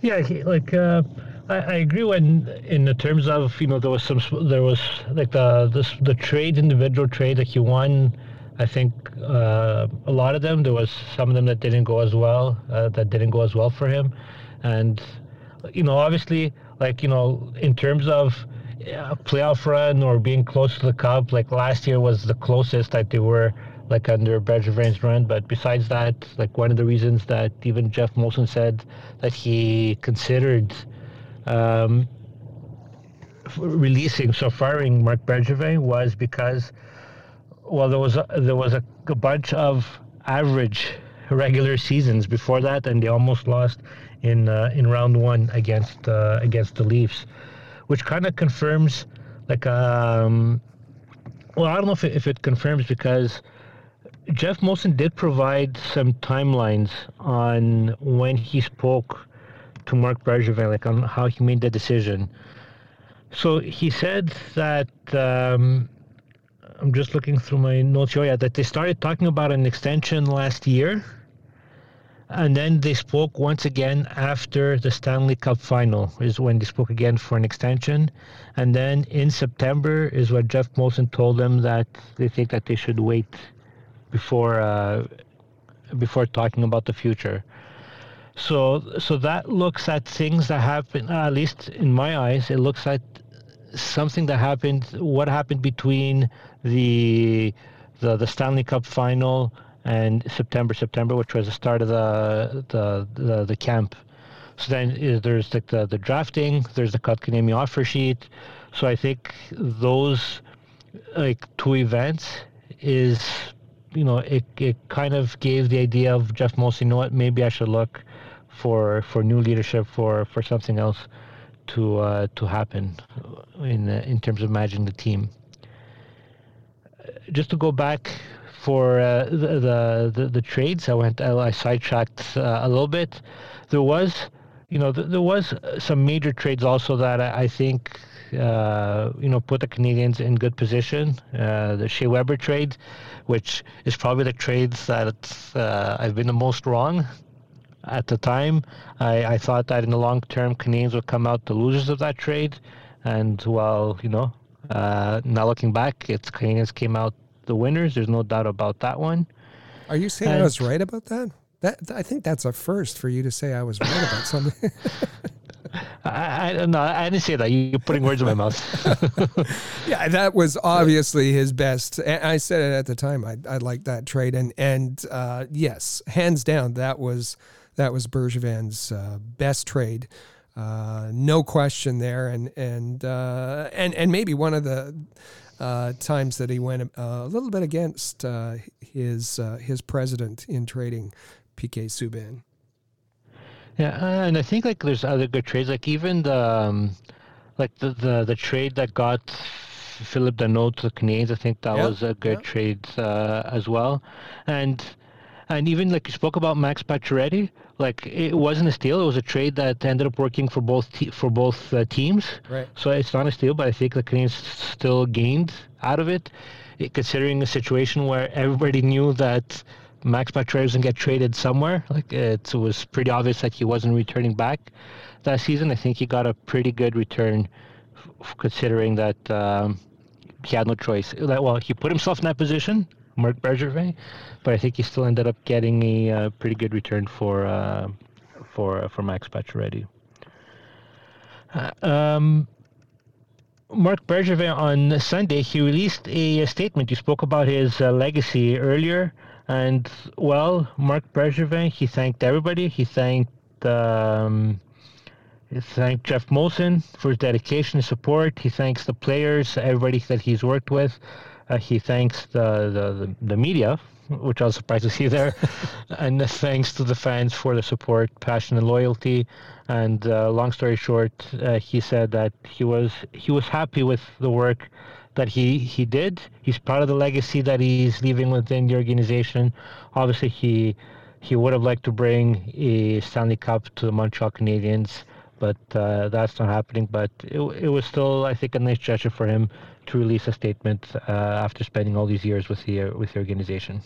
Yeah, like uh, I, I agree when in the terms of you know there was some there was like the this the trade individual trade that he won. I think uh, a lot of them there was some of them that didn't go as well uh, that didn't go as well for him, and you know obviously like you know in terms of a playoff run or being close to the cup. Like last year was the closest that they were like under Bergevin's run. But besides that, like one of the reasons that even Geoff Molson said that he considered um, releasing, so firing Marc Bergevin was because, well, there was a, there was a, a bunch of average regular seasons before that, and they almost lost in uh, in round one against uh, against the Leafs, which kind of confirms like um, well, I don't know if it, if it confirms because Geoff Molson did provide some timelines on when he spoke to Marc Bergevin, like on how he made the decision. So he said that um, I'm just looking through my notes here. Yeah, that they started talking about an extension last year, and then they spoke once again after the Stanley Cup final is when they spoke again for an extension, and then in September is when Geoff Molson told them that they think that they should wait before uh, before talking about the future. So so that looks at things that happen. At least in my eyes, it looks at something that happened. What happened between the the, the Stanley Cup final and September September, which was the start of the the the, the camp. So then there's like the, the drafting, there's the Kotkaniemi offer sheet. So I think those like two events is you know it, it kind of gave the idea of Geoff Molson, you know what, maybe I should look for for new leadership for for something else to uh, to happen in uh, in terms of managing the team. Just to go back for uh, the, the, the trades, I went I sidetracked uh, a little bit. There was, you know, th- there was some major trades also that I, I think uh, you know, put the Canadiens in good position. Uh, the Shea Weber trade, which is probably the trades that uh, I've been the most wrong at the time. I, I thought that in the long term, Canadiens would come out the losers of that trade. And well, you know, uh, now looking back, it's Canadiens came out the winners. There's no doubt about that one. Are you saying and, I was right about that? That I think that's a first for you to say I was right about something. <laughs> I, I no, I didn't say that. You're putting words in my mouth. <laughs> yeah, that was obviously his best. And I said it at the time. I I liked that trade, and and uh, yes, hands down, that was that was Bergevin's uh, best trade. Uh, no question there, and and uh, and and maybe one of the uh, times that he went uh, a little bit against uh, his uh, his president in trading PK Subban. Yeah, and I think like there's other good trades, like even the um, like the, the the trade that got Phillip Danault to the Canadiens. I think that yeah, was a good yeah. trade uh, as well, and and even like you spoke about Max Pacioretty, like it wasn't a steal; it was a trade that ended up working for both te- for both uh, teams. Right. So it's not a steal, but I think the Canadiens still gained out of it, considering a situation where everybody knew that Max Pacioretty was going to get traded somewhere. Like it was pretty obvious that he wasn't returning back that season. I think he got a pretty good return, f- considering that um, he had no choice. Well, he put himself in that position, Marc Bergevin, but I think he still ended up getting a uh, pretty good return for uh, for uh, for Max Pacioretty. Uh, um, Marc Bergevin on Sunday he released a, statement. You spoke about his legacy earlier. And well, Marc Bergevin, he thanked everybody. He thanked um, he thanked Geoff Molson for his dedication and support. He thanks the players, everybody that he's worked with. Uh, he thanks the, the, the, media, which I was surprised to see there. <laughs> and thanks to the fans for the support, passion, and loyalty. And uh, long story short, uh, he said that he was he was happy with the work that he he did. He's proud of the legacy that he's leaving within the organization. Obviously, he he would have liked to bring a Stanley Cup to the Montreal Canadiens, but uh, that's not happening. But it, it was still, I think, a nice gesture for him to release a statement uh, after spending all these years with the with the organization.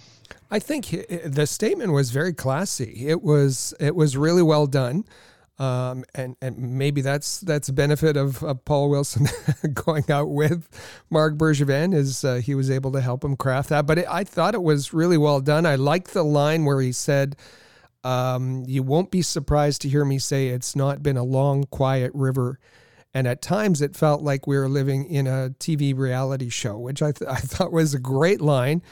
I think the statement was very classy. It was it was really well done. Um, and and maybe that's that's benefit of, of Paul Wilson <laughs> going out with Marc Bergevin is uh, he was able to help him craft that. But it, I thought it was really well done. I liked the line where he said, um, "You won't be surprised to hear me say it's not been a long, quiet river." And at times it felt like we were living in a TV reality show, which I, th- <laughs> I thought was a great line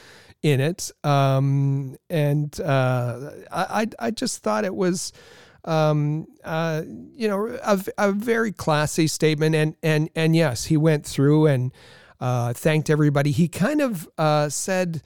in it. Um, and uh, I, I just thought it was um, uh, you know, a, a, very classy statement. And and and yes, he went through and uh, thanked everybody. He kind of uh, said.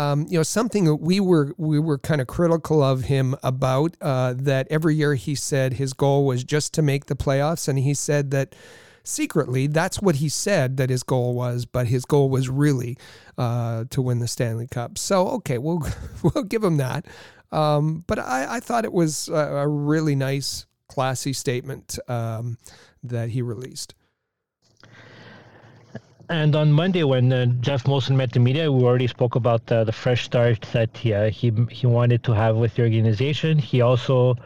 Um, you know something that we were we were kind of critical of him about uh, that every year he said his goal was just to make the playoffs and he said that secretly that's what he said that his goal was but his goal was really uh, to win the Stanley Cup so okay we'll <laughs> we'll give him that um, but I, I, thought it was a, a really nice, classy statement um, that he released. And on Monday, when uh, Geoff Molson met the media, we already spoke about uh, the fresh start that he, uh, he he wanted to have with the organization. He also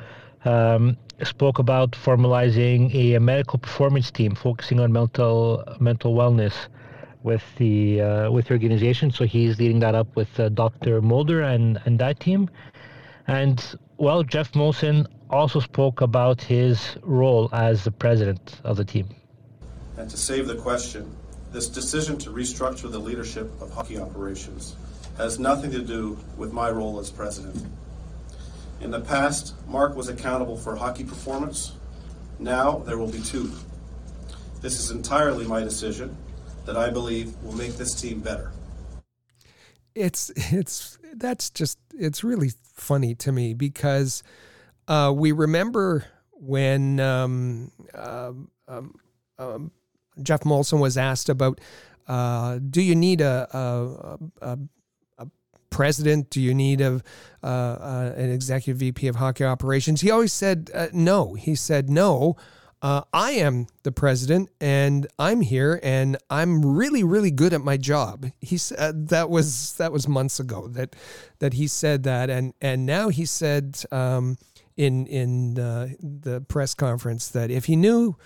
um, spoke about formalizing a, a, medical performance team focusing on mental mental wellness with the uh, with the organization. So he's leading that up with uh, Dr. Mulder and and that team. And well, Geoff Molson also spoke about his role as the president of the team. And to save the question, this decision to restructure the leadership of hockey operations has nothing to do with my role as president. In the past, Marc was accountable for hockey performance. Now there will be two. This is entirely my decision that I believe will make this team better. It's it's that's just it's really funny to me because uh, we remember when um, uh, um, um, Geoff Molson was asked about uh, do you need a, a, a, a, president? Do you need a, uh, uh, an executive VP of hockey operations? He always said uh, no. He said no uh, I am the president and I'm here and I'm really really good at my job. He said that was that was months ago that that he said that and and now he said um, in in uh, the press conference that if he knew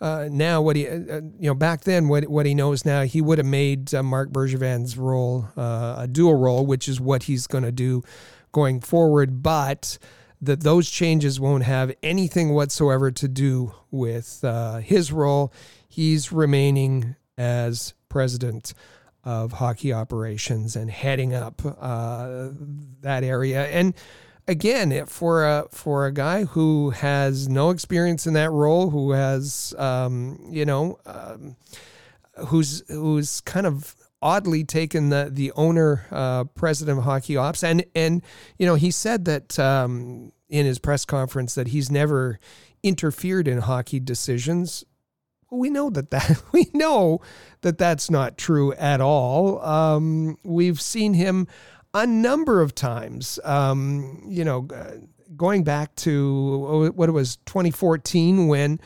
uh, now what he uh, uh, you know back then what what he knows now he would have made uh, Marc Bergevin's role a dual role, which is what he's going to do going forward, but that those changes won't have anything whatsoever to do with uh, his role. He's remaining as president of hockey operations and heading up uh, that area. And again, for a for a guy who has no experience in that role, who has um, you know, um, who's who's kind of oddly taken the the owner, uh, president of hockey ops, and and you know he said that um, in his press conference that he's never interfered in hockey decisions. We know that that <laughs> we know that that's not true at all. Um, we've seen him a number of times. Um, you know, going back to oh, what it was 2014 when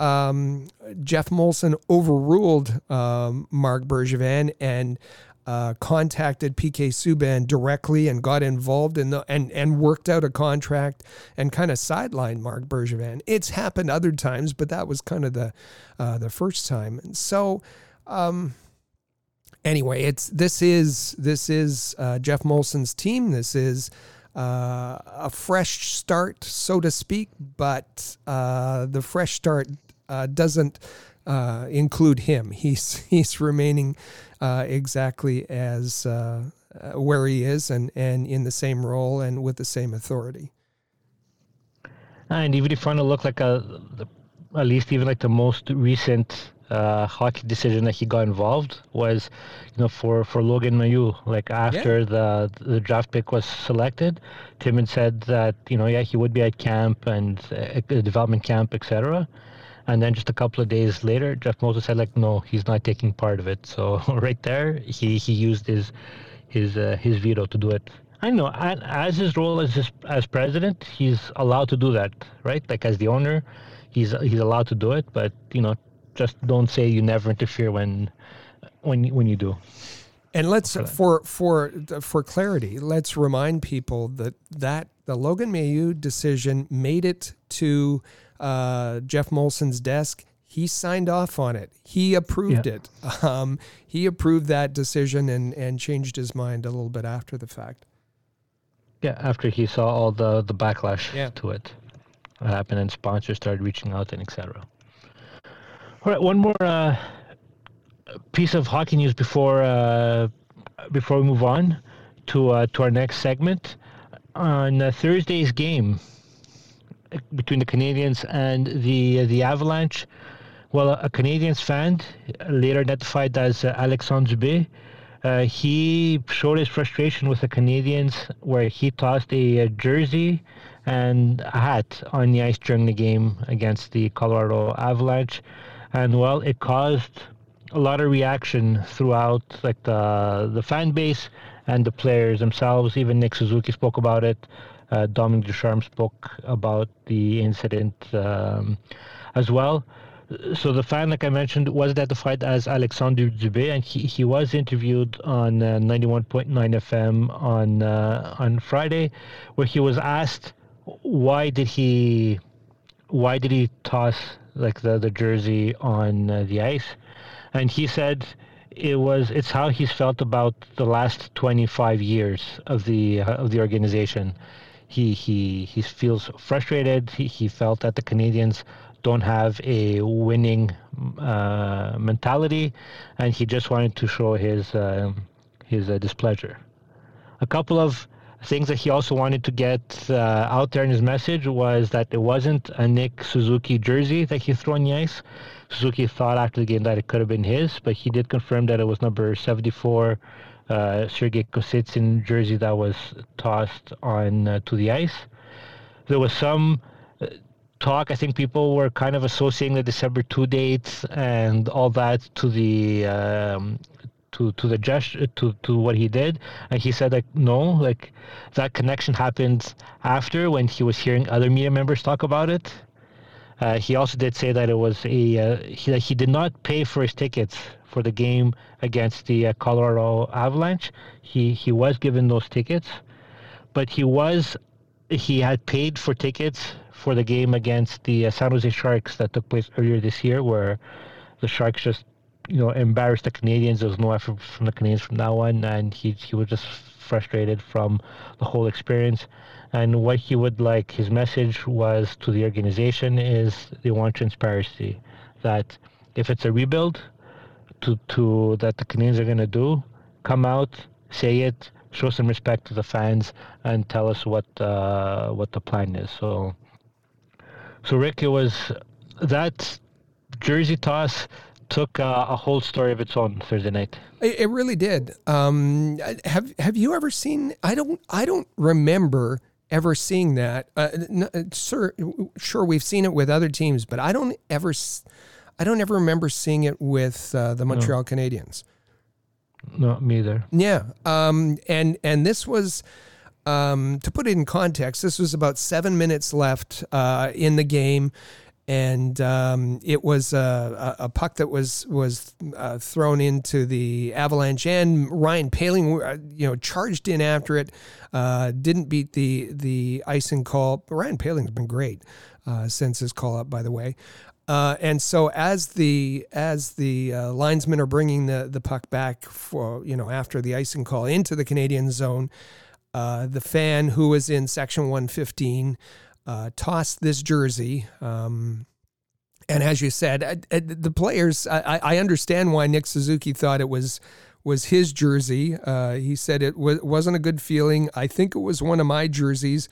um, Geoff Molson overruled um, Marc Bergevin and uh, contacted PK Subban directly and got involved in the and and worked out a contract and kind of sidelined Marc Bergevin. It's happened other times, but that was kind of the uh, the first time. And so. Um, anyway, it's this is this is uh, Geoff Molson's team. This is uh, a fresh start, so to speak. But uh, the fresh start uh, doesn't uh, include him. He's <laughs> he's remaining uh, exactly as where he is and and in the same role and with the same authority. And even if you want to look like a, at least even like the most recent uh, hockey decision that he got involved was, you know, for, for Logan Mailloux. Like after yeah. the the draft pick was selected, Tim had said that you know yeah he would be at camp and uh, development camp etc. And then just a couple of days later, Geoff Molson said like, no, he's not taking part of it. So <laughs> right there, he he used his his uh, his veto to do it. I know, as his role as his, as president, he's allowed to do that, right? Like as the owner, he's he's allowed to do it. But you know, just don't say you never interfere when when when you do. And let's for for for clarity, let's remind people that that the Logan Mailloux decision made it to uh, Geoff Molson's desk. He signed off on it. He approved yeah. it. Um, he approved that decision and, and changed his mind a little bit after the fact. Yeah, after he saw all the, the backlash yeah. to it happened and sponsors started reaching out and etc. All right, one more uh, piece of hockey news before uh, before we move on to uh, to our next segment. On uh, Thursday's game, between the Canadiens and the the Avalanche. Well, a Canadiens fan, later identified as uh, Alexandre Dubé, uh, he showed his frustration with the Canadiens, where he tossed a, a, jersey and a hat on the ice during the game against the Colorado Avalanche, and well, it caused a lot of reaction throughout, like the the fan base and the players themselves. Even Nick Suzuki spoke about it. Uh, Dominique Ducharme spoke about the incident um, as well. So the fan, like I mentioned, was identified as Alexandre Dubé, and he, he was interviewed on uh, 91.9 FM on uh, on Friday, where he was asked why did he why did he toss like the, the jersey on uh, the ice, and he said it was it's how he's felt about the last 25 years of the uh, of the organization. He he he feels frustrated. He, he felt that the Canadiens don't have a winning uh, mentality, and he just wanted to show his uh, his uh, displeasure. A couple of things that he also wanted to get uh, out there in his message was that it wasn't a Nick Suzuki jersey that he threw on the ice. Suzuki thought after the game that it could have been his, but he did confirm that it was number 74 uh, Sergei Kostitsyn jersey that was tossed on uh, to the ice. There was some talk, I think people were kind of associating the December two dates and all that to the um, to to the gesture to to what he did, and he said like no, like that connection happened after when he was hearing other media members talk about it. Uh, he also did say that it was a uh, he he did not pay for his tickets for the game against the uh, Colorado Avalanche. He he was given those tickets, but he was he had paid for tickets for the game against the uh, San Jose Sharks that took place earlier this year, where the Sharks just you know embarrassed the Canadiens. There was no effort from the Canadiens from that one, and he he was just frustrated from the whole experience. And what he would like, his message was to the organization is they want transparency. That if it's a rebuild, to to that the Canadiens are going to do, come out, say it, show some respect to the fans, and tell us what uh, what the plan is. So so, Rick, it was that jersey toss took uh, a whole story of its own Thursday night. It, it really did. Um, have Have you ever seen? I don't. I don't remember ever seeing that. Uh, sir, sure, we've seen it with other teams, but I don't ever. I don't ever remember seeing it with uh, the Montreal no. Canadiens. Not me either. Yeah. Um, and and this was um, to put it in context, this was about seven minutes left uh, in the game, and um, it was a, a, puck that was was uh, thrown into the Avalanche, and Ryan Poehling, uh, you know, charged in after it. Uh, didn't beat the the icing call. Ryan Poehling's been great uh, since his call up, by the way. Uh, and so as the as the uh, linesmen are bringing the the puck back for you know after the icing call into the Canadian zone, the fan who was in section 115 uh, tossed this jersey. Um, and as you said, uh, uh the players, I, I, understand why Nick Suzuki thought it was was his jersey. Uh, he said it w- wasn't a good feeling. I think it was one of my jerseys.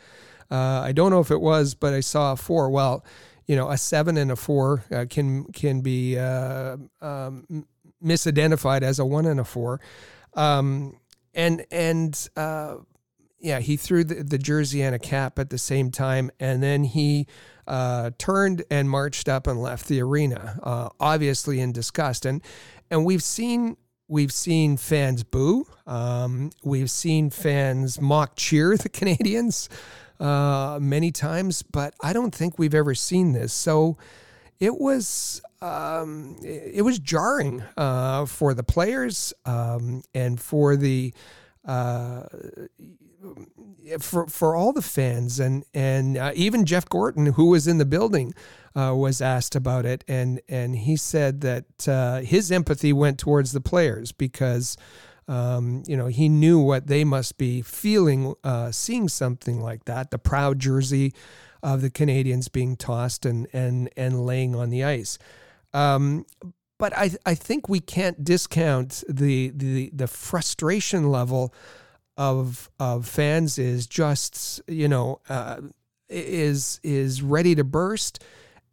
I don't know if it was, but I saw a four. Well, you know, a seven and a four can can be um, misidentified as a one and a four. Um, and and uh, yeah, he threw the, the jersey and a cap at the same time, and then he uh, turned and marched up and left the arena, uh, obviously in disgust. And and we've seen we've seen fans boo, um, we've seen fans mock cheer the <laughs> Canadiens uh, many times, but I don't think we've ever seen this. So it was um, it was jarring uh, for the players um, and for the uh, for for all the fans and and uh, even Jeff Gorton, who was in the building, uh, was asked about it, and and he said that uh, his empathy went towards the players because. Um, you know, he knew what they must be feeling, uh, seeing something like that. The proud jersey of the Canadiens being tossed and and and laying on the ice. Um, but I I think we can't discount the the the frustration level of of fans is just you know uh, is is ready to burst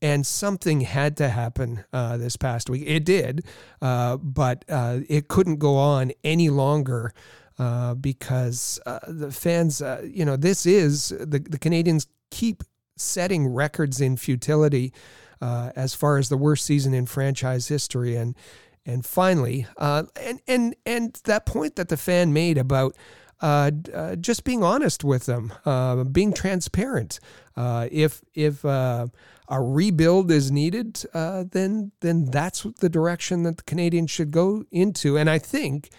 and something had to happen uh, this past week. It did, uh, but uh, it couldn't go on any longer uh, because uh, the fans, uh, you know, this is the, the Canadiens keep setting records in futility as far as the worst season in franchise history. And and finally, and and and that point that the fan made about uh, uh, just being honest with them, uh, being transparent. if if a rebuild is needed, then then that's the direction that the Canadiens should go into. And I think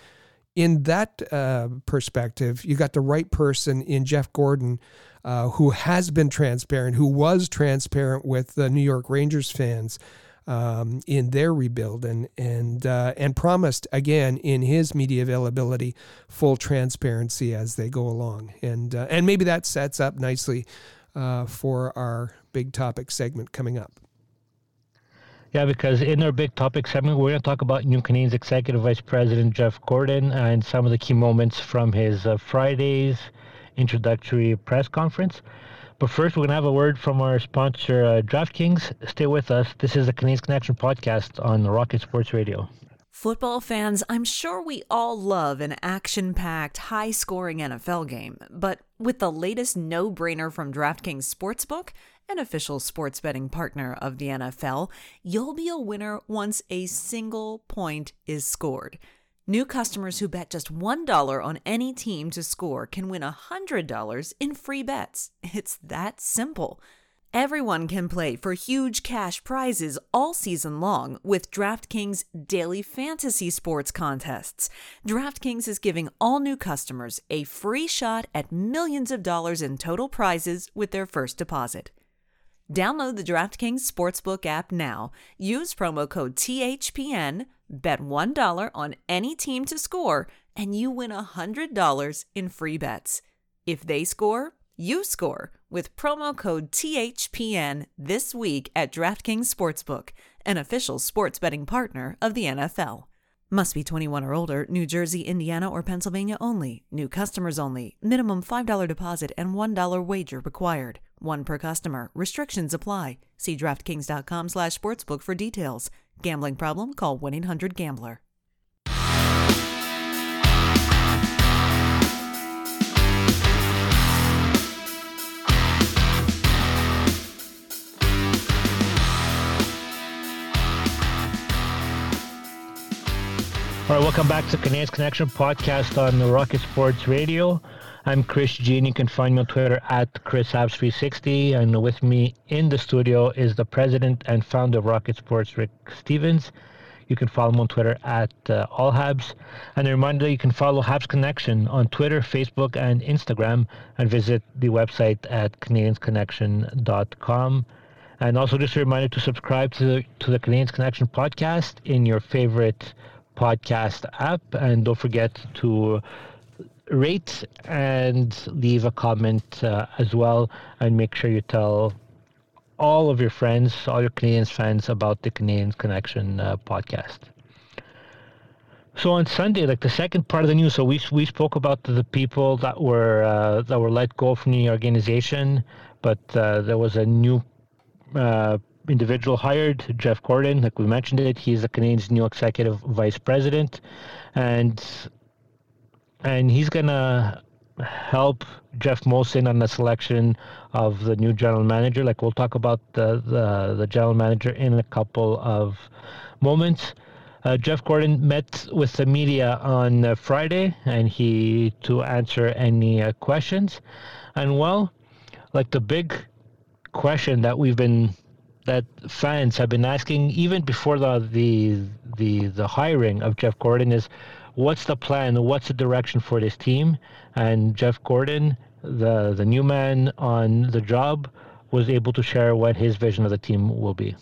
in that uh, perspective, you got the right person in Jeff Gorton, uh, who has been transparent, who was transparent with the New York Rangers fans um, in their rebuild, and and uh, and promised again in his media availability full transparency as they go along, and uh, and maybe that sets up nicely uh, for our big topic segment coming up. Yeah, because in our big topic segment, we're going to talk about New Canadiens Executive Vice President Jeff Gorton and some of the key moments from his uh, Friday's introductory press conference. But first, we're going to have a word from our sponsor, uh, DraftKings. Stay with us. This is the Canadiens Connection podcast on Rocket Sports Radio. Football fans, I'm sure we all love an action packed, high scoring NFL game. But with the latest no brainer from DraftKings Sportsbook, an official sports betting partner of the NFL, you'll be a winner once a single point is scored. New customers who bet just $1 on any team to score can win $100 in free bets. <laughs> It's that simple. Everyone can play for huge cash prizes all season long with DraftKings daily fantasy sports contests. DraftKings is giving all new customers a free shot at millions of dollars in total prizes with their first deposit. Download the DraftKings Sportsbook app now. Use promo code THPN Bet $1 on any team to score, and you win $100 in free bets. If they score, you score with promo code THPN this week at DraftKings Sportsbook, an official sports betting partner of the NFL. Must be 21 or older, New Jersey, Indiana, or Pennsylvania only. New customers only. Minimum $5 deposit and $1 wager required. One per customer. Restrictions apply. See DraftKings.com slash sportsbook for details. Gambling problem? Call 1 800 Gambler. All right, welcome back to Canadiens Connection podcast on the Rocket Sports Radio. I'm Chris and you can find me on Twitter at ChrisHabs360. And with me in the studio is the president and founder of Rocket Sports, Rick Stevens. You can follow him on Twitter at uh, AllHabs. And a reminder, you can follow Habs Connection on Twitter, Facebook, and Instagram, and visit the website at CanadiensConnection.com. And also just a reminder to subscribe to the, to the Canadiens Connection podcast in your favorite podcast app. And don't forget to rate and leave a comment uh, as well. And make sure you tell all of your friends, all your Canadiens fans about the Canadiens Connection uh, podcast. So on Sunday, like the second part of the news, so we we spoke about the, the people that were uh, that were let go from the organization, but uh, there was a new uh, individual hired, Jeff Gorton, like we mentioned it. He's the Canadiens' new executive vice president, and and he's gonna help Geoff Molson on the selection of the new general manager. Like we'll talk about the the, the general manager in a couple of moments. Uh, Jeff Gorton met with the media on uh, Friday, and he to answer any uh, questions. And well, like the big question that we've been that fans have been asking even before the the the, the hiring of Jeff Gorton is what's the plan? What's the direction for this team? And Geoff Gorton, the the new man on the job, was able to share what his vision of the team will be.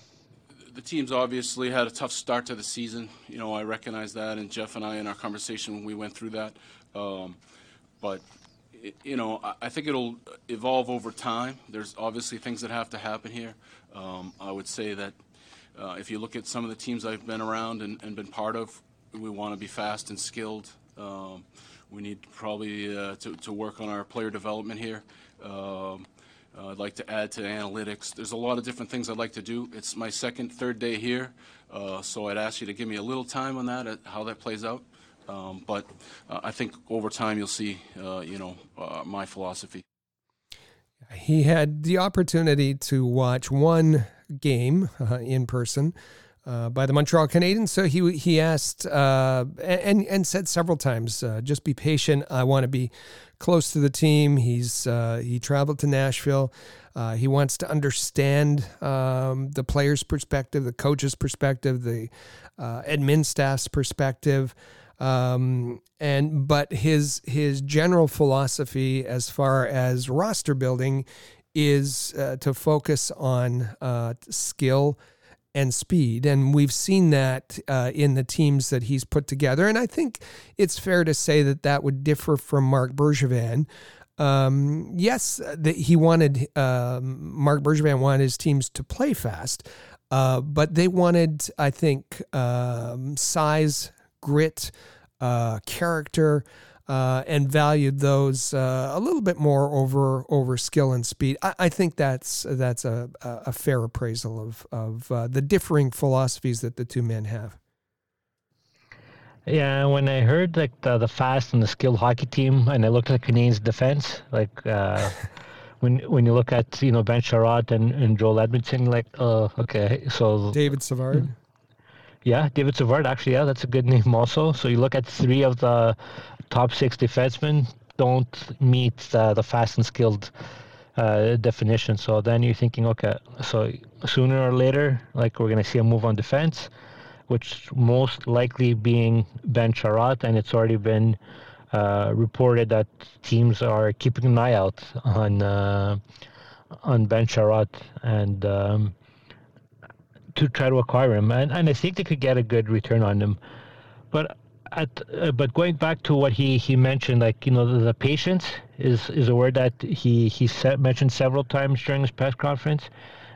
The team's obviously had a tough start to the season. You know, I recognize that, and Jeff and I in our conversation when we went through that. Um, but you know, I think it'll evolve over time. There's obviously things that have to happen here. Um, I would say that uh, if you look at some of the teams I've been around and, and been part of, we want to be fast and skilled. Um, we need probably uh, to, to work on our player development here. Um, Uh, I'd like to add to analytics. There's a lot of different things I'd like to do. It's my second, third day here, uh, so I'd ask you to give me a little time on that, uh, how that plays out. Um, but uh, I think over time you'll see, uh, you know, my philosophy. He had the opportunity to watch one game in person uh, by the Montreal Canadiens. So he he asked uh, and and said several times, uh, "Just be patient. I want to be close to the team." He's uh, he traveled to Nashville. Uh, he wants to understand um, the player's perspective, the coach's perspective, the admin staff's perspective. Um, and but his his general philosophy as far as roster building is to focus on skill and speed. And we've seen that uh, in the teams that he's put together. And I think it's fair to say that that would differ from Marc Bergevin. Um, yes, that he wanted um, Marc Bergevin wanted his teams to play fast, uh, but they wanted, I think, um, size, grit, uh, character uh, and valued those uh, a little bit more over over skill and speed. I, I think that's that's a, a fair appraisal of of uh, the differing philosophies that the two men have. Yeah, when I heard like the, the fast and the skilled hockey team, and I looked at the Canadiens' defense, like uh, <laughs> when when you look at you know Ben Chiarot and, and Joel Edmundson, like oh okay, so David Savard. Yeah, David Savard, actually, yeah, that's a good name also. So you look at three of the top six defensemen don't meet the, the fast and skilled uh, definition. So then you're thinking, okay, so sooner or later, like we're going to see a move on defense, which most likely being Ben Chiarot, and it's already been uh, reported that teams are keeping an eye out on uh, on Ben Chiarot and um, to try to acquire him, and and I think they could get a good return on him. But at uh, but going back to what he he mentioned, like you know the, the patience is is a word that he he said, mentioned several times during his press conference.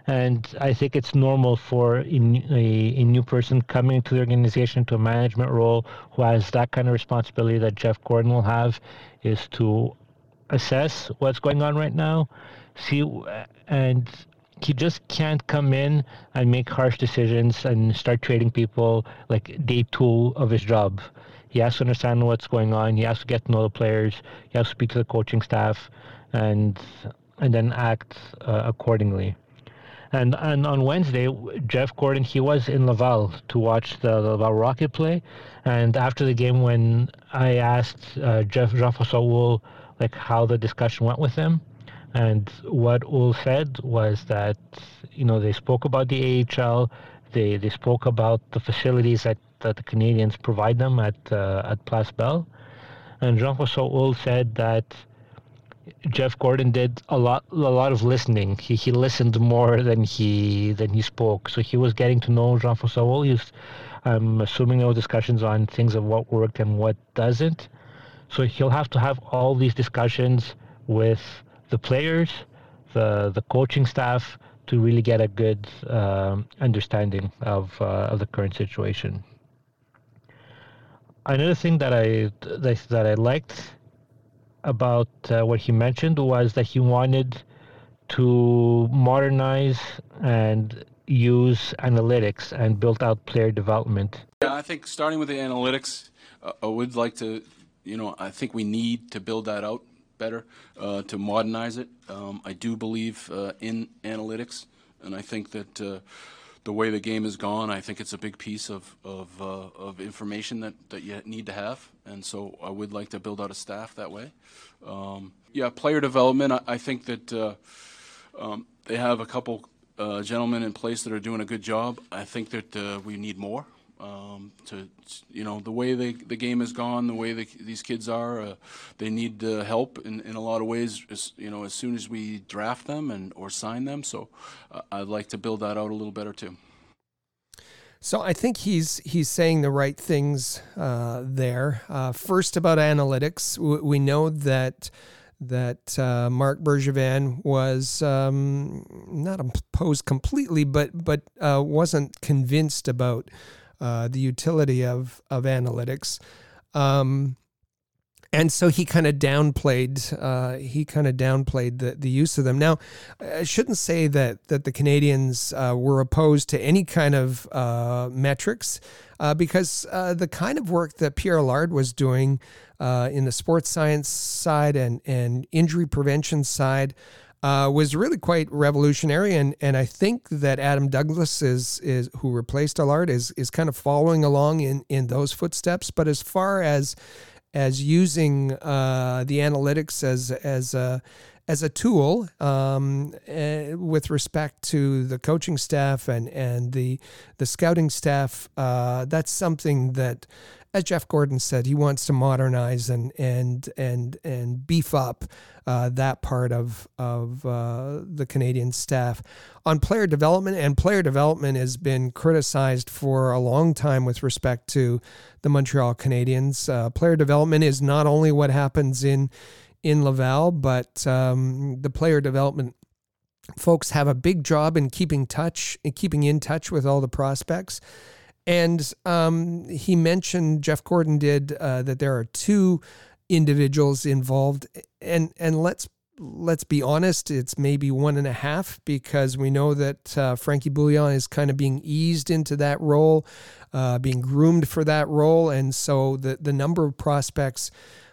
And I think it's normal for a, a, a new person coming to the organization to a management role who has that kind of responsibility that Jeff Gorton will have is to assess what's going on right now, see and he just can't come in and make harsh decisions and start trading people like day two of his job. He has to understand what's going on. He has to get to know the players. He has to speak to the coaching staff, and and then act uh, accordingly. And and on Wednesday, Jeff Gorton he was in Laval to watch the, Laval Rocket play, and after the game, when I asked uh, Jeff Jean-François like how the discussion went with him, and what Houle said was that, you know, they spoke about the AHL, they, they spoke about the facilities that, that the Canadiens provide them at, uh, at Place Bell. And Jean-François Houle said that Jeff Gorton did a lot a lot of listening. He he listened more than he than he spoke. So he was getting to know Jean-François Houle. He was, I'm assuming there were discussions on things of what worked and what doesn't. So he'll have to have all these discussions with the players, the the coaching staff to really get a good um, understanding of uh, of the current situation. Another thing that I that, I liked about uh, what he mentioned was that he wanted to modernize and use analytics and build out player development. Yeah, I think starting with the analytics, uh, I would like to, you know, I think we need to build that out better, uh, to modernize it. Um, I do believe uh, in analytics, and I think that uh, the way the game has gone, I think it's a big piece of of, uh, of information that, that you need to have, and so I would like to build out a staff that way. Um, yeah, player development. I, I think that uh, um, they have a couple uh, gentlemen in place that are doing a good job. I think that we need more um, to you know the way they, the game has gone, the way the, these kids are, uh, they need uh, help in, in a lot of ways. As, you know, as soon as we draft them and or sign them, so uh, I'd like to build that out a little better too. So I think he's he's saying the right things uh, there. Uh, first about analytics, we know that that uh, Marc Bergevin was um, not opposed completely, but but uh, wasn't convinced about uh, the utility of of analytics. Um, and so he kind of downplayed uh, he kind of downplayed the, the use of them. Now, I shouldn't say that that the Canadiens uh, were opposed to any kind of uh, metrics uh, because uh, the kind of work that Pierre Allard was doing in the sports science side and and injury prevention side. Was really quite revolutionary, and, and I think that Adam Douglas is is who replaced Allard is is kind of following along in, in those footsteps. But as far as as using uh, the analytics as as a as a tool um, uh, with respect to the coaching staff and and the the scouting staff. Uh, that's something that, as Jeff Gorton said, he wants to modernize and and and and beef up uh, that part of of uh, the Canadian staff. On player development, and player development has been criticized for a long time with respect to the Montreal Canadiens. Uh, player development is not only what happens in in Laval, but um, the player development folks have a big job in keeping touch, in keeping in touch with all the prospects. And um, he mentioned Jeff Gorton did uh, that there are two individuals involved, and and let's let's be honest, it's maybe one and a half because we know that uh, Frankie Bouillon is kind of being eased into that role, uh, being groomed for that role, and so the the number of prospects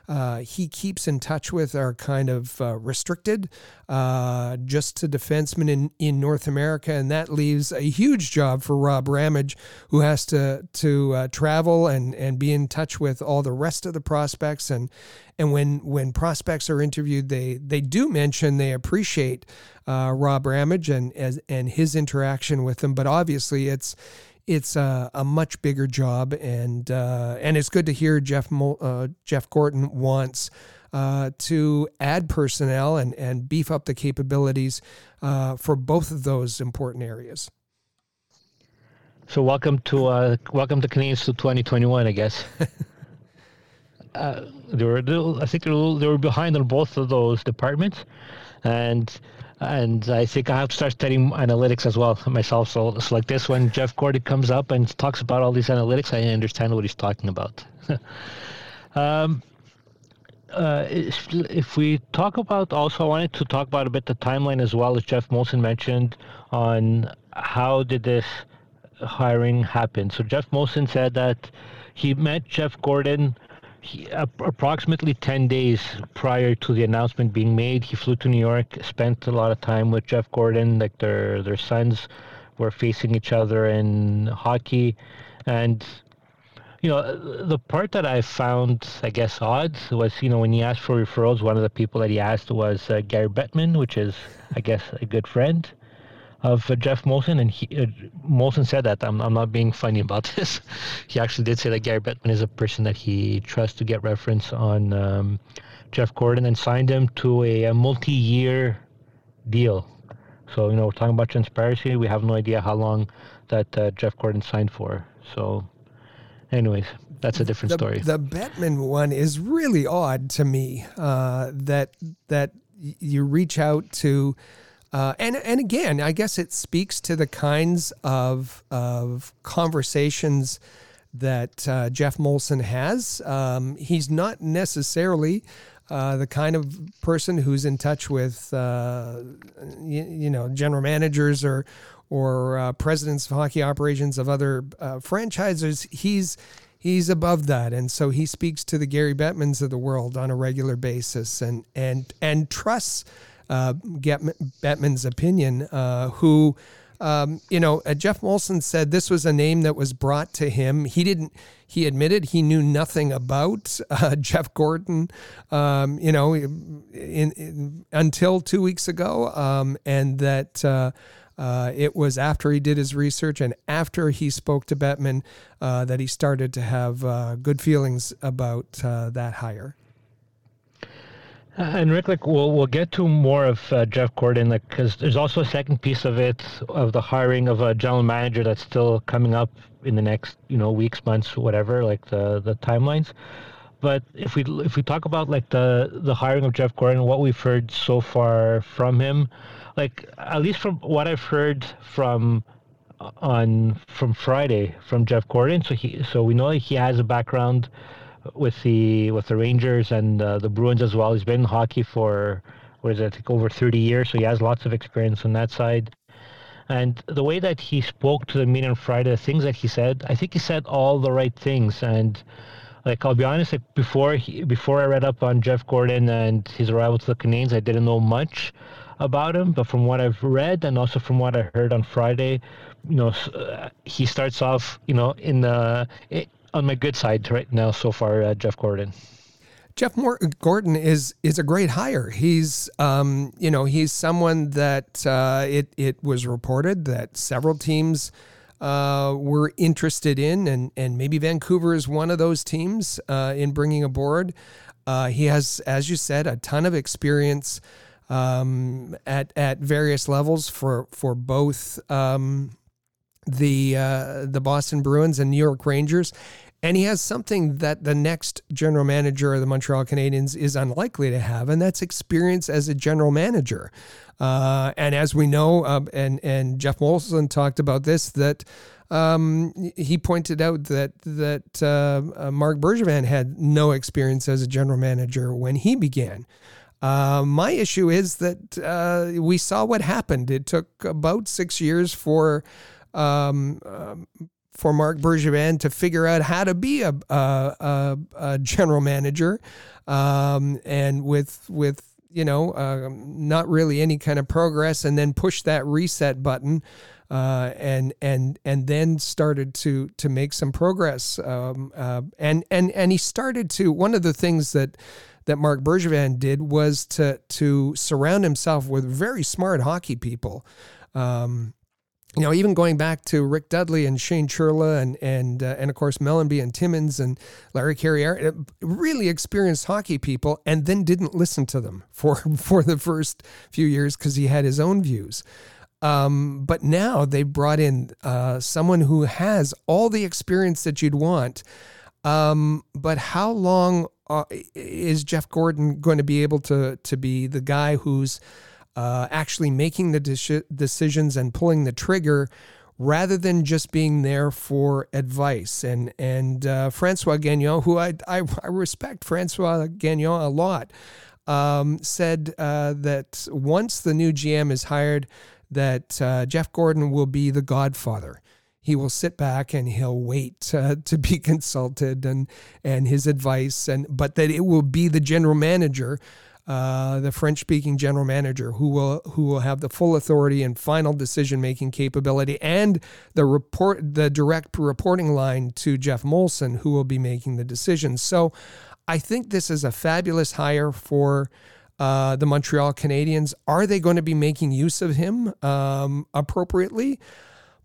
uh, he keeps in touch with are kind of uh, restricted uh, just to defensemen in, in North America. And that leaves a huge job for Rob Ramage, who has to, to uh, travel and, and be in touch with all the rest of the prospects. And, and when, when prospects are interviewed, they, they do mention they appreciate uh, Rob Ramage and, as, and his interaction with them. But obviously, it's it's a, a much bigger job, and uh, and it's good to hear Jeff uh, Jeff Gorton wants uh, to add personnel and and beef up the capabilities uh, for both of those important areas. So welcome to uh, welcome to Canadiens to 2021, I guess. <laughs> Uh, they were, little, I think they were, they were behind on both of those departments, and and I think I have to start studying analytics as well myself. So it's like this when Jeff Gorton comes up and talks about all these analytics, I understand what he's talking about. <laughs> um, uh, if, if, we talk about also, I wanted to talk about a bit the timeline as well as Geoff Molson mentioned on how did this hiring happen. So Geoff Molson said that he met Jeff Gorton he, uh, approximately 10 days prior to the announcement being made, he flew to New York, spent a lot of time with Jeff Gorton. Like their their sons were facing each other in hockey, and you know the part that I found, I guess, odd was you know when he asked for referrals, one of the people that he asked was uh, Gary Bettman, which is I guess a good friend of uh, Geoff Molson, and he, uh, Molson said that I'm, I'm not being funny about <laughs> this. he actually did say that Gary Bettman is a person that he trusts to get reference on um, Jeff Gorton and signed him to a, a multi-year deal. So you know, we're talking about transparency. We have no idea how long that uh, Jeff Gorton signed for. So, anyways, that's a different the, story. The Bettman one is really odd to me. Uh, that that you reach out to uh, and and again, I guess it speaks to the kinds of of conversations that uh, Geoff Molson has. Um, he's not necessarily uh, the kind of person who's in touch with uh, you, you, know general managers or or uh, presidents of hockey operations of other uh, franchises. He's he's above that, and so he speaks to the Gary Bettmans of the world on a regular basis, and and and trusts uh, Bettman's opinion, uh, who, um, you know, uh, Geoff Molson said this was a name that was brought to him. He didn't, he admitted he knew nothing about uh, <laughs> Jeff Gorton, um, you know, in, in, until two weeks ago, um, and that. Uh, uh, it was after he did his research and after he spoke to Bettman uh, that he started to have uh, good feelings about that hire. Uh, and Rick, like we'll we'll get to more of uh, Jeff Gorton, like because there's also a second piece of it of the hiring of a general manager that's still coming up in the next you know weeks, months, whatever, like the the timelines. But if we if we talk about like the the hiring of Jeff Gorton, what we've heard so far from him, like at least from what I've heard from uh, on from Friday from Jeff Gorton, so he so we know he has a background with the with the Rangers and uh, the Bruins as well. He's been in hockey for what is it, I think over 30 years, so he has lots of experience on that side. And the way that he spoke to the media on Friday, the things that he said, I think he said all the right things. And like I'll be honest, like before he, before I read up on Jeff Gorton and his arrival to the Canadiens, I didn't know much about him. But from what I've read and also from what I heard on Friday, you know, uh, he starts off, you know, in the on my good side right now so far, uh, Jeff Gorton. Jeff Moore, Gorton is is a great hire. He's um, you know he's someone that uh, it it was reported that several teams uh, were interested in, and and maybe Vancouver is one of those teams uh, in bringing aboard. Uh, he has, as you said, a ton of experience um, at at various levels for for both um, the uh, the Boston Bruins and New York Rangers. And he has something that the next general manager of the Montreal Canadiens is unlikely to have, and that's experience as a general manager. Uh, and as we know, uh, and and Geoff Molson talked about this, that um, he pointed out that that uh, uh Marc Bergevin had no experience as a general manager when he began. Uh, my issue is that uh, we saw what happened. It took about six years for um, um, for Marc Bergevin to figure out how to be a, a, a general manager, um, and with with you know uh, not really any kind of progress, and then push that reset button. Uh, and and and then started to to make some progress. Um, uh, and and and he started to one of the things that that Marc Bergevin did was to to surround himself with very smart hockey people. Um, you know, even going back to Rick Dudley and Shane Churla and and uh, and of course Mellanby and Timmins and Larry Carrière, uh, really experienced hockey people, and then didn't listen to them <laughs> for for the first few years because he had his own views. Um, but now they brought in uh, someone who has all the experience that you'd want. Um, but how long uh, is Jeff Gorton going to be able to to be the guy who's uh, actually making the de- decisions and pulling the trigger rather than just being there for advice. And and uh, Francois Gagnon, who I, I, I respect Francois Gagnon a lot, um, said uh, that once the new GM is hired, that uh, Jeff Gorton will be the godfather. He will sit back and he'll wait uh, <laughs> to be consulted and and his advice, and but that it will be the general manager uh, the French-speaking general manager, who will who will have the full authority and final decision-making capability, and the report the direct reporting line to Geoff Molson, who will be making the decisions. So, I think this is a fabulous hire for. Uh, the Montreal Canadiens are they going to be making use of him um, appropriately?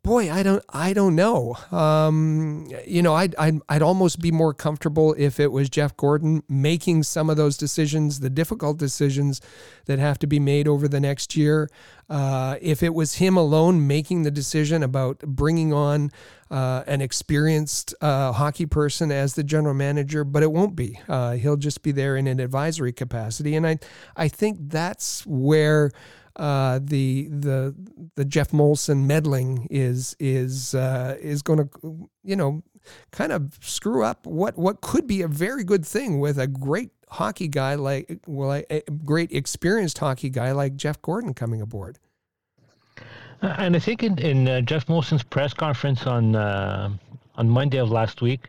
Boy, I don't, I don't know. Um, you know, I'd, I'd, I'd almost be more comfortable if it was Jeff Gorton making some of those decisions, the difficult decisions that have to be made over the next year. Uh, if it was him alone making the decision about bringing on uh, an experienced uh, hockey person as the general manager, but it won't be. Uh, he'll just be there in an advisory capacity, and I, I think that's where uh, the the the Geoff Molson meddling is is uh, is going to you know kind of screw up what what could be a very good thing with a great hockey guy like well a, great experienced hockey guy like Jeff Gorton coming aboard. Uh, and I think in, in uh, Geoff Molson's press conference on uh, on Monday of last week,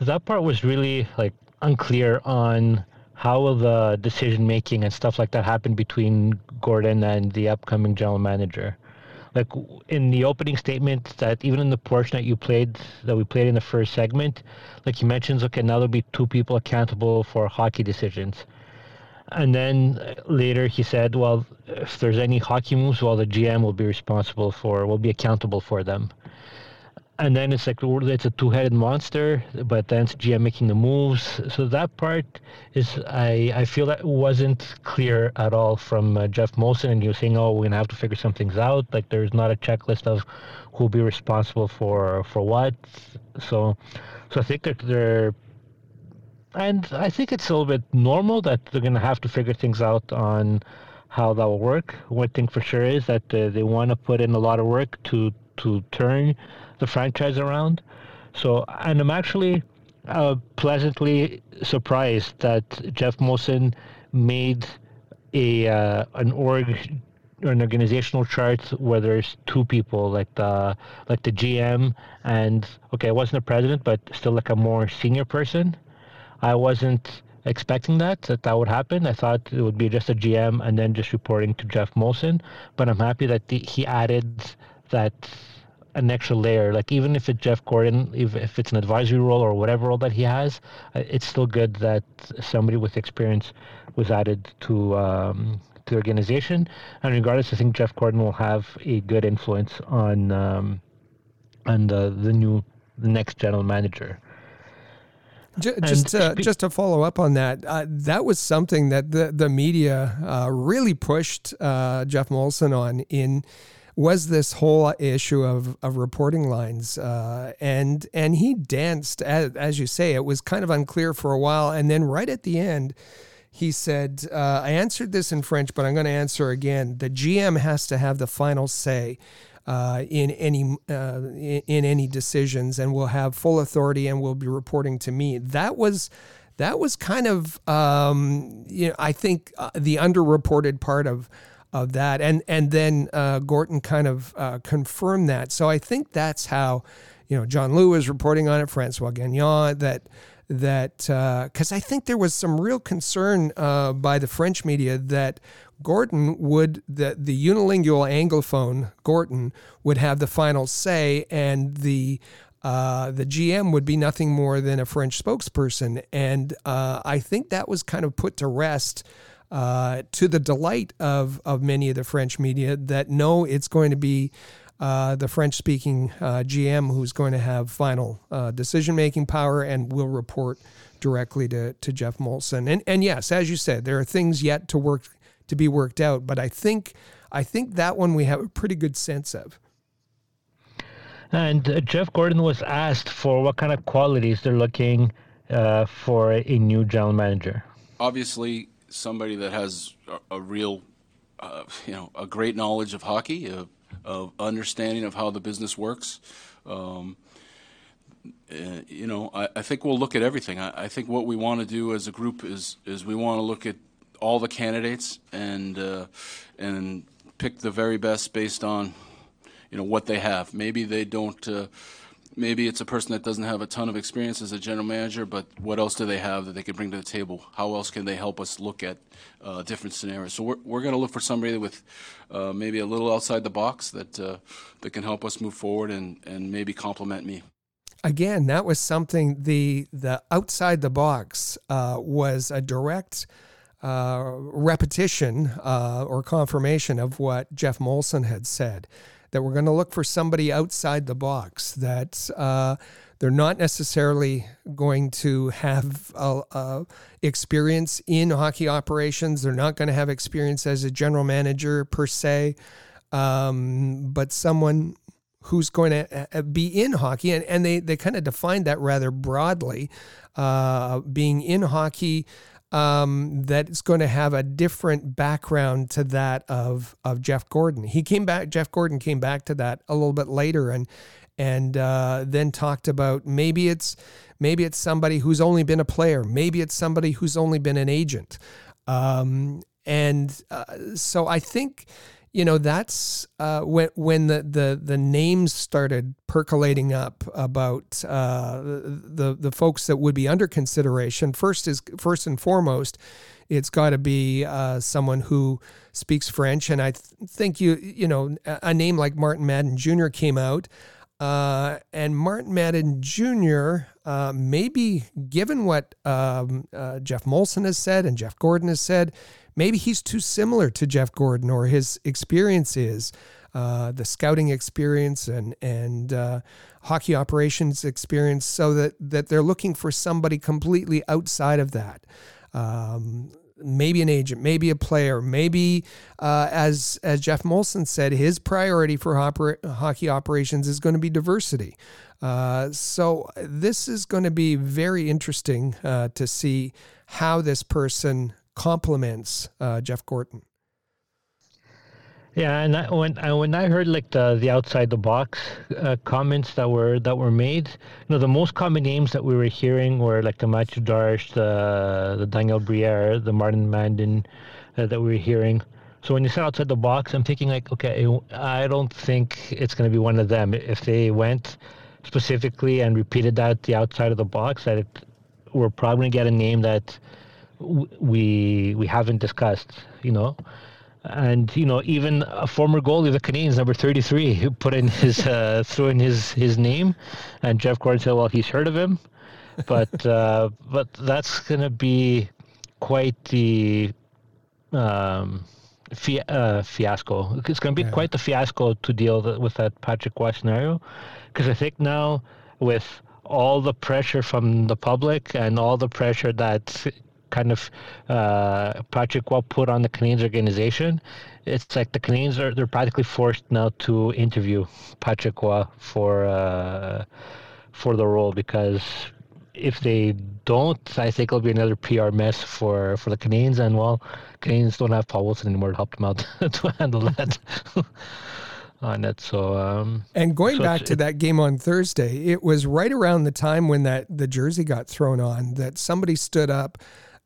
that part was really like unclear on how will the decision making and stuff like that happen between Gordon and the upcoming general manager? Like in the opening statement, that even in the portion that you played, that we played in the first segment, like he mentions, okay, now there'll be two people accountable for hockey decisions. And then uh, later he said, well, if there's any hockey moves, well, the GM will be responsible for, will be accountable for them and then it's like it's a two-headed monster but then it's gm making the moves. So that part is i i feel that wasn't clear at all from uh, geoff molson and you saying oh we're gonna have to figure some things out. Like there's not a checklist of who'll be responsible for for what. So so i think that they're and i think it's a little bit normal that they're gonna have to figure things out on how that will work. One thing for sure is that uh, they want to put in a lot of work to to turn the franchise around. So, and I'm actually uh, pleasantly surprised that Geoff Molson made a uh, an org or an organizational chart where there's two people like the like the GM and okay, I wasn't a president, but still like a more senior person. I wasn't expecting that that that would happen. I thought it would be just a GM and then just reporting to Geoff Molson. But I'm happy that the, he added that an extra layer. Like even if it's Jeff Gorton, if, if it's an advisory role or whatever role that he has, uh, it's still good that somebody with experience was added to um, to the organization. And regardless, I think Jeff Gorton will have a good influence on um, on the the new the next general manager. Just to, just to follow up on that, uh, that was something that the the media uh, really pushed uh, Geoff Molson on in was this whole issue of, of reporting lines, uh, and and he danced as, as you say. It was kind of unclear for a while, and then right at the end, he said, uh, "I answered this in French, but I'm going to answer again. The GM has to have the final say." Uh, in any uh, in, any decisions, and will have full authority, and will be reporting to me. That was that was kind of um, you know I think uh, the underreported part of of that, and and then uh, Gorton kind of uh, confirmed that. So I think that's how you know John Lu was reporting on it, Francois Gagnon that that because uh, I think there was some real concern uh, by the French media that Gorton would that the unilingual anglophone Gorton would have the final say, and the uh, the GM would be nothing more than a French spokesperson, and uh, I think that was kind of put to rest uh, to the delight of, of many of the French media that know it's going to be uh, the French speaking uh, GM who's going to have final uh, decision making power and will report directly to, to Geoff Molson. And, and yes, as you said, there are things yet to work to be worked out, but I think I think that one we have a pretty good sense of. And uh, Jeff Gorton was asked for what kind of qualities they're looking uh, for a new general manager. Obviously, somebody that has a, a real, uh, <laughs> you know, a great knowledge of hockey, a, of understanding of how the business works. Um, uh, you know, I, I, think we'll look at everything. I, I, think what we want to do as a group is is we want to look at all the candidates and uh, and pick the very best based on you know what they have. Maybe they don't uh, maybe it's a person that doesn't have a ton of experience as a general manager, but what else do they have that they can bring to the table? How else can they help us look at uh, different scenarios? So we're, we're going to look for somebody with uh, maybe a little outside the box that uh, that can help us move forward and, and maybe complement me. Again, that was something the the outside the box uh, was a direct. Uh, repetition uh, or confirmation of what Geoff Molson had said that we're going to look for somebody outside the box that uh, they're not necessarily going to have a, a experience in hockey operations. They're not going to have experience as a general manager per se, um, but someone who's going to uh, be in hockey. And, and they, they kind of defined that rather broadly, uh, being in hockey um, that's going to have a different background to that of of Jeff Gorton. He came back. Jeff Gorton came back to that a little bit later, and and uh, then talked about maybe it's maybe it's somebody who's only been a player, maybe it's somebody who's only been an agent, um, and uh, so I think you know that's uh, when when the, the the names started percolating up about uh, the the folks that would be under consideration. First is first and foremost, it's got to be uh, someone who speaks French, and I th- think you you know a name like Martin Madden Jr. came out. Uh, and Martin Madden Jr., uh, maybe given what um, uh, Geoff Molson has said and Jeff Gorton has said, maybe he's too similar to Jeff Gorton or his experience is uh, the scouting experience and and uh, hockey operations experience, so that that they're looking for somebody completely outside of that. Um, maybe an agent, maybe a player, maybe uh, as as Geoff Molson said, his priority for hockey operations is going to be diversity. Uh, so this is going to be very interesting uh, to see how this person complements uh, Jeff Gorton. Yeah, and I, when I, when I heard like the the outside the box uh, comments that were that were made, you know, the most common names that we were hearing were like the Mathieu Darche, the the Daniel Briere, the Martin Madden uh, that we were hearing. So when you said outside the box, I'm thinking like, okay, I don't think it's going to be one of them. If they went specifically and repeated that the outside of the box, that it, we're probably going to get a name that we we haven't discussed, you know. And you know, even a former goalie of the Canadiens, number 33, <laughs> who put in his uh, <laughs> threw in his his name, and Jeff Gorton said, "Well, he's heard of him," but <laughs> uh, but that's going to be quite the um, fi- uh, fiasco. It's going to be yeah. quite the fiasco to deal with that Patrick Roy scenario, because I think now with all the pressure from the public and all the pressure that kind of uh, Patrick Roy put on the Canadiens organization, it's like the Canadiens are they're practically forced now to interview Patrick Roy for uh, for the role because if they don't, I think it'll be another PR mess for, for the Canadiens. And well, Canadiens don't have Paul Wilson anymore to help them out <laughs> to handle that <laughs> on it. So um, and going so back to that game on Thursday, it was right around the time when that the jersey got thrown on that somebody stood up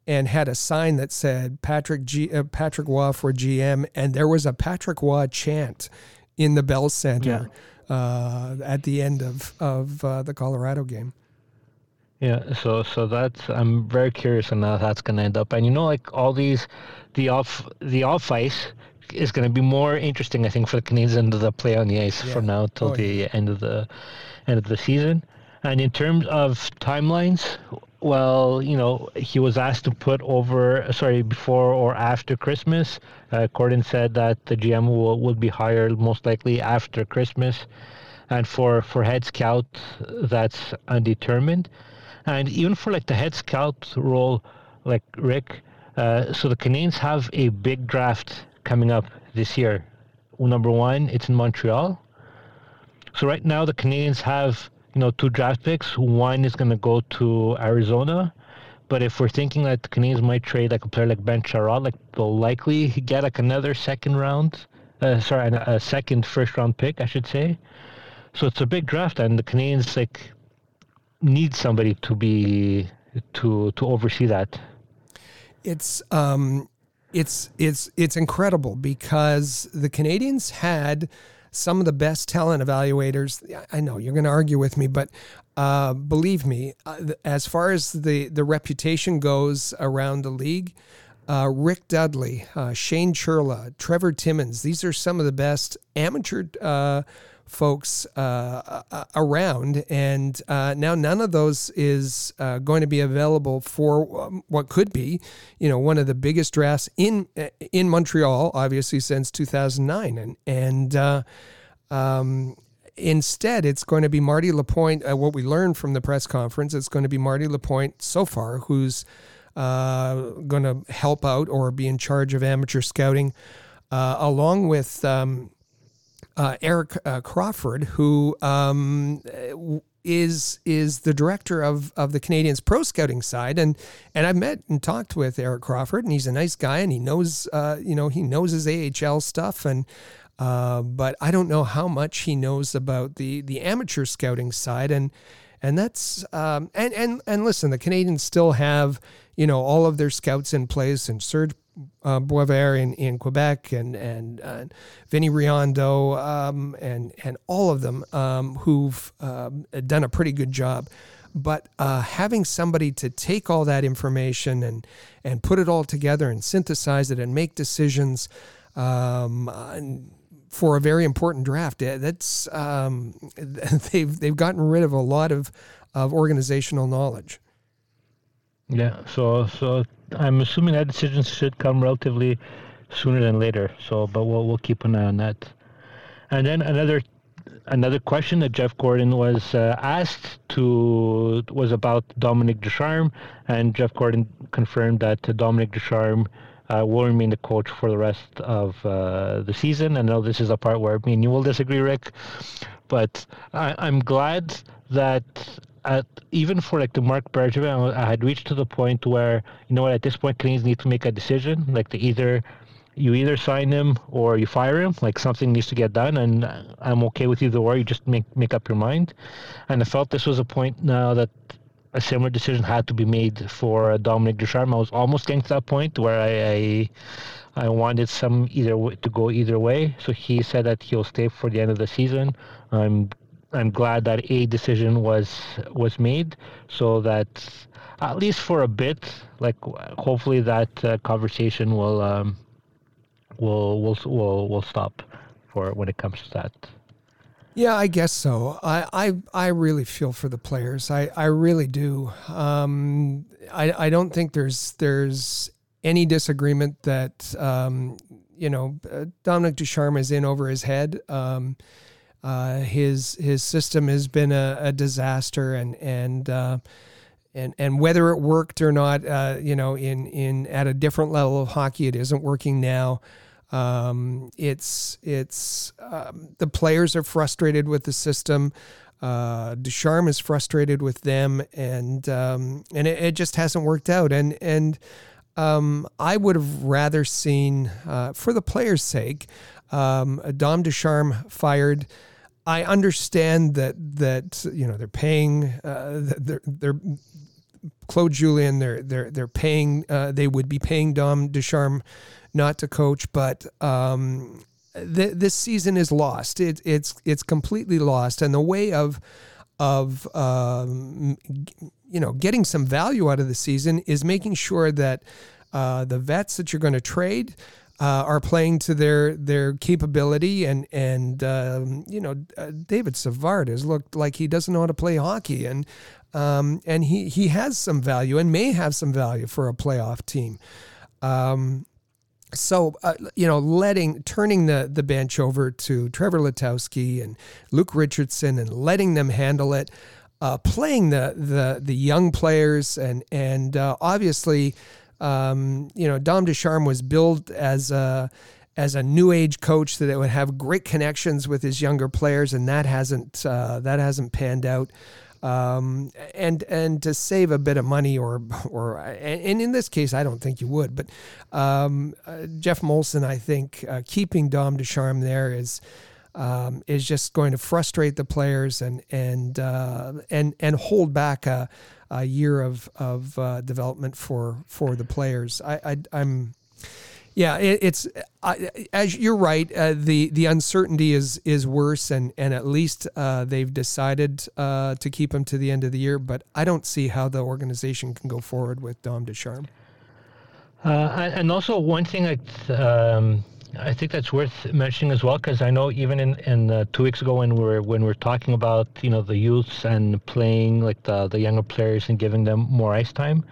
and had a sign that said Patrick G, uh, Patrick Roy for GM, and there was a Patrick Roy chant in the Bell Center yeah. uh, at the end of of uh, the Colorado game. Yeah, so so that's I'm very curious on how that's gonna end up, and you know, like all these, the off the off ice is gonna be more interesting, I think, for the Canadiens than the play on the ice yeah. from now till oh, the yeah. end of the end of the season. And in terms of timelines, well, you know, he was asked to put over, sorry, before or after Christmas. Uh, Gorton said that the GM will, be hired most likely after Christmas. And for, for head scout, that's undetermined. And even for like the head scout role, like Rick, uh, so the Canadiens have a big draft coming up this year. Number one, it's in Montreal. So right now the Canadiens have you know, two draft picks. One is going to go to Arizona. But if we're thinking that the Canadiens might trade like a player like Ben Chiarot, like they'll likely get like another second round, uh, sorry, a second first round pick, I should say. So it's a big draft, and the Canadiens like need somebody to be to to oversee that. It's um, it's it's it's incredible because the Canadiens had some of the best talent evaluators. I know you're going to argue with me, but uh, believe me, uh, as far as the, the reputation goes around the league, uh, Rick Dudley, uh, Shane Churla, Trevor Timmins, these are some of the best amateur uh, folks uh, uh, around, and uh, now none of those is uh, going to be available for um, what could be, you know, one of the biggest drafts in uh, in Montreal, obviously since 2009, and and. Uh, um, instead, it's going to be Marty Lapointe. what we learned from the press conference, it's going to be Marty Lapointe so far, who's going to help out or be in charge of amateur scouting, along with um, uh, Eric uh, Crawford, who um, is is the director of of the Canadiens pro scouting side, and and I've met and talked with Eric Crawford, and he's a nice guy, and he knows uh, you know he knows his AHL stuff, and uh, but I don't know how much he knows about the the amateur scouting side, and and that's um, and and and listen, the Canadiens still have you know all of their scouts in place, and Serge uh, Boisvert in, in Quebec and and uh, Vinny Riondo um, and and all of them um, who've uh, done a pretty good job. But uh, having somebody to take all that information and and put it all together and synthesize it and make decisions um, for a very important draft, eh, that's um, <laughs> they've they've gotten rid of a lot of of organizational knowledge. Yeah, so so I'm assuming that decision should come relatively sooner than later. So, but we'll we'll keep an eye on that. And then another another question that Jeff Gorton was uh, asked to was about Dominique Ducharme, and Jeff Gorton confirmed that Dominique Ducharme uh, will remain the coach for the rest of uh, the season. I know this is a part where me and you will disagree, Rick, but I, I'm glad that at even for like the Marc Bergevin, I had reached to the point where you know what at this point Canadiens need to make a decision, like to either you either sign him or you fire him. Like something needs to get done, and I'm okay with either or. You just make make up your mind. And I felt this was a point now that a similar decision had to be made for Dominique Ducharme. I was almost getting to that point where I, I I wanted some either way, to go either way. So he said that he'll stay for the end of the season. I'm I'm glad that a decision was was made so that at least for a bit, like hopefully that uh, conversation will um, will will will will stop for when it comes to that. Yeah, I guess so. I, I, I really feel for the players. I, I really do. Um, I, I don't think there's there's any disagreement that um, you know uh, Dominique Ducharme is in over his head. Um, uh, his his system has been a, a disaster, and and uh, and and whether it worked or not, uh, you know, in in at a different level of hockey, it isn't working now. Um, it's it's um, the players are frustrated with the system. Uh, Ducharme is frustrated with them, and um, and it, it, just hasn't worked out. And and um, I would have rather seen, uh, for the players' sake, um, Dom Ducharme fired. I understand that that you know they're paying uh, they're they're Claude Julien they're they're they're paying uh, they would be paying Dom Ducharme not to coach, but um, th- this season is lost. It, it's it's completely lost, and the way of of um, you know getting some value out of the season is making sure that uh, the vets that you're going to trade. Uh, are playing to their their capability and and um, you know uh, David Savard has looked like he doesn't know how to play hockey and um, and he he has some value and may have some value for a playoff team. Um, so uh, you know letting turning the the bench over to Trevor Letowski and Luke Richardson and letting them handle it uh, playing the the the young players and and uh, obviously um, you know Dom Ducharme was billed as a as a new age coach that it would have great connections with his younger players and that hasn't uh, that hasn't panned out. Um, and and to save a bit of money or or and in this case I don't think you would but um, uh, Geoff Molson I think uh, keeping Dom Ducharme there is um, is just going to frustrate the players and and uh, and and hold back a, a year of of uh, development for for the players I, I I'm yeah, it, it's uh, as you're right. Uh, the the uncertainty is is worse, and and at least uh, they've decided uh, to keep him to the end of the year. But I don't see how the organization can go forward with Dom Ducharme. Uh, and also one thing I um, I think that's worth mentioning as well, because I know even in in uh, two weeks ago when we are when we are talking about you know the youths and playing like the the younger players and giving them more ice time,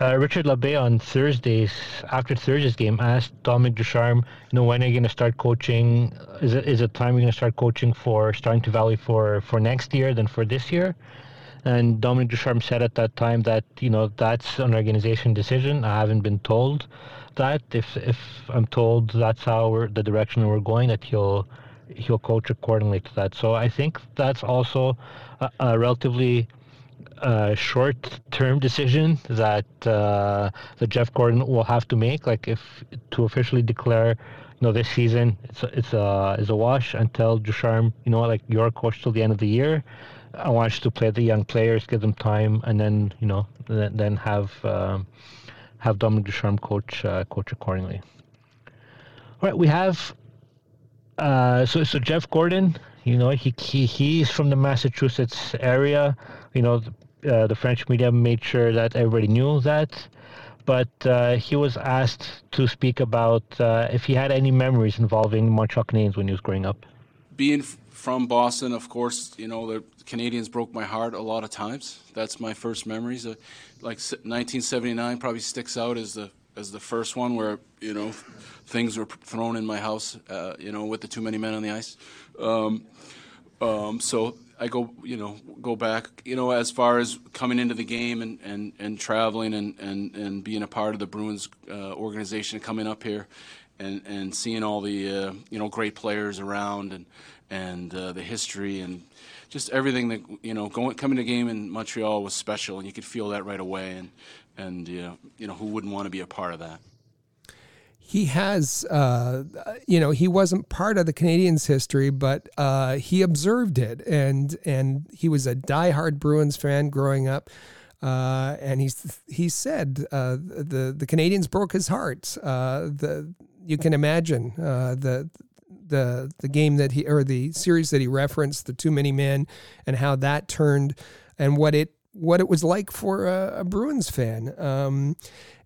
uh, Richard Labbé on Thursdays after Thursday's game asked Dominique Ducharme, you know, when are you going to start coaching? Is it is it time you're going to start coaching for Starting to Valley for for next year than for this year? And Dominique Ducharme said at that time that you know that's an organization decision. I haven't been told that. If if I'm told that's how the direction we're going, that he'll he'll coach accordingly to that. So I think that's also a, a relatively uh, short-term decision that uh, that Jeff Gorton will have to make. Like if to officially declare, you know, this season it's a, it's a is a wash until Ducharme, you know, like you're coach till the end of the year. I want you to play the young players, give them time, and then you know, then, then have um, have Dominique Ducharme coach uh, coach accordingly. All right, we have uh, so so Jeff Gorton. You know, he, he he's from the Massachusetts area. You know, the, uh, the French media made sure that everybody knew that. But uh, he was asked to speak about uh, if he had any memories involving Montreal Canadiens when he was growing up. Being from Boston, of course, you know the Canadiens broke my heart a lot of times. That's my first memories. Uh, like 1979 probably sticks out as the as the first one where you know things were thrown in my house. Uh, you know, with the too many men on the ice. Um, um, so I go, you know, go back, you know, as far as coming into the game and, and, and traveling and, and, and being a part of the Bruins uh, organization, coming up here and, and seeing all the, uh, you know, great players around and, and uh, the history and just everything that you know going coming to game in Montreal was special, and you could feel that right away. And and you know, you know who wouldn't want to be a part of that? he has, uh, you know, he wasn't part of the Canadiens' history, but uh, he observed it, and and he was a diehard Bruins fan growing up. Uh, and he's he said uh, the the Canadiens broke his heart. Uh, the you can imagine uh, the the the game that he or the series that he referenced, the Too Many Men, and how that turned, and what it what it was like for a, a Bruins fan. Um,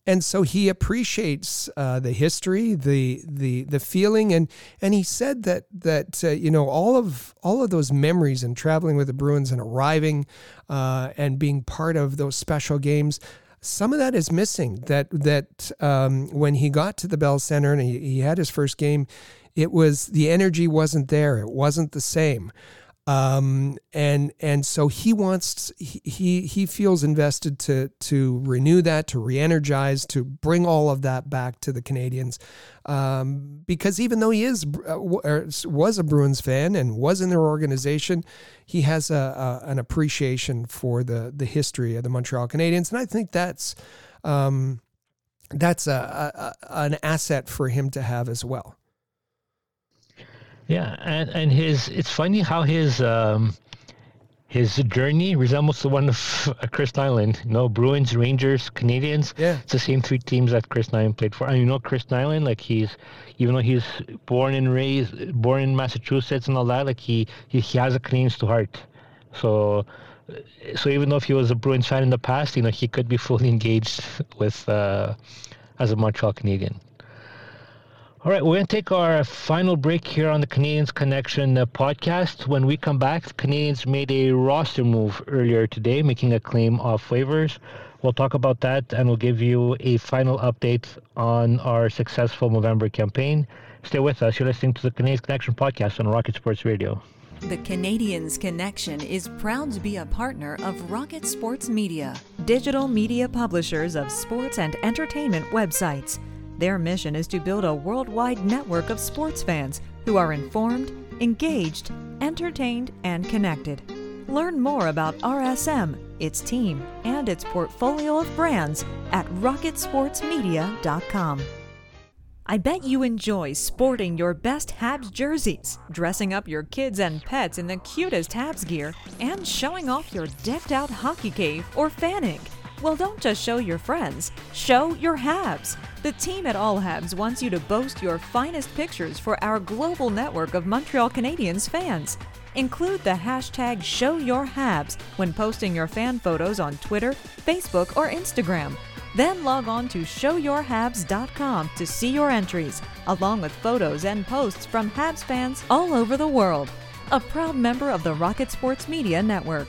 and so he appreciates uh, the history, the the the feeling, and and he said that that uh, you know all of all of those memories and traveling with the Bruins and arriving uh, and being part of those special games. Some of that is missing. That that um, when he got to the Bell Center and he, he had his first game, it was the energy wasn't there. It wasn't the same um, and and so he wants he he feels invested to to renew that to re-energize to bring all of that back to the Canadiens um, because even though he is uh, was a Bruins fan and was in their organization he has a, a an appreciation for the the history of the Montreal Canadiens and I think that's um, that's a, a an asset for him to have as well. Yeah, and and his it's funny how his um his journey resembles the one of Chris Nilan. You know, Bruins, Rangers, Canadiens. Yeah, it's the same three teams that Chris Nilan played for. And you know, Chris Nilan, like he's even though he's born and raised, born in Massachusetts and all that, like he he, he has a Canadiens to heart. So. So even though if he was a Bruins fan in the past, you know he could be fully engaged <laughs> with uh, as a Montreal Canadien. All right, we're going to take our final break here on the Canadiens Connection uh, podcast. When we come back, the Canadiens made a roster move earlier today, making a claim off waivers. We'll talk about that and we'll give you a final update on our successful November campaign. Stay with us. You're listening to the Canadiens Connection podcast on Rocket Sports Radio. The Canadiens Connection is proud to be a partner of Rocket Sports Media, digital media publishers of sports and entertainment websites. Their mission is to build a worldwide network of sports fans who are informed, engaged, entertained, and connected. Learn more about RSM, its team, and its portfolio of brands at rocketsportsmedia.com. I bet you enjoy sporting your best Habs jerseys, dressing up your kids and pets in the cutest Habs gear, and showing off your decked out hockey cave or fanning. Well, don't just show your friends, show your Habs. The team at All Habs wants you to boast your finest pictures for our global network of Montreal Canadiens fans. Include the hashtag ShowYourHabs when posting your fan photos on Twitter, Facebook, or Instagram. Then log on to showyourhabs.com to see your entries, along with photos and posts from Habs fans all over the world. A proud member of the Rocket Sports Media Network.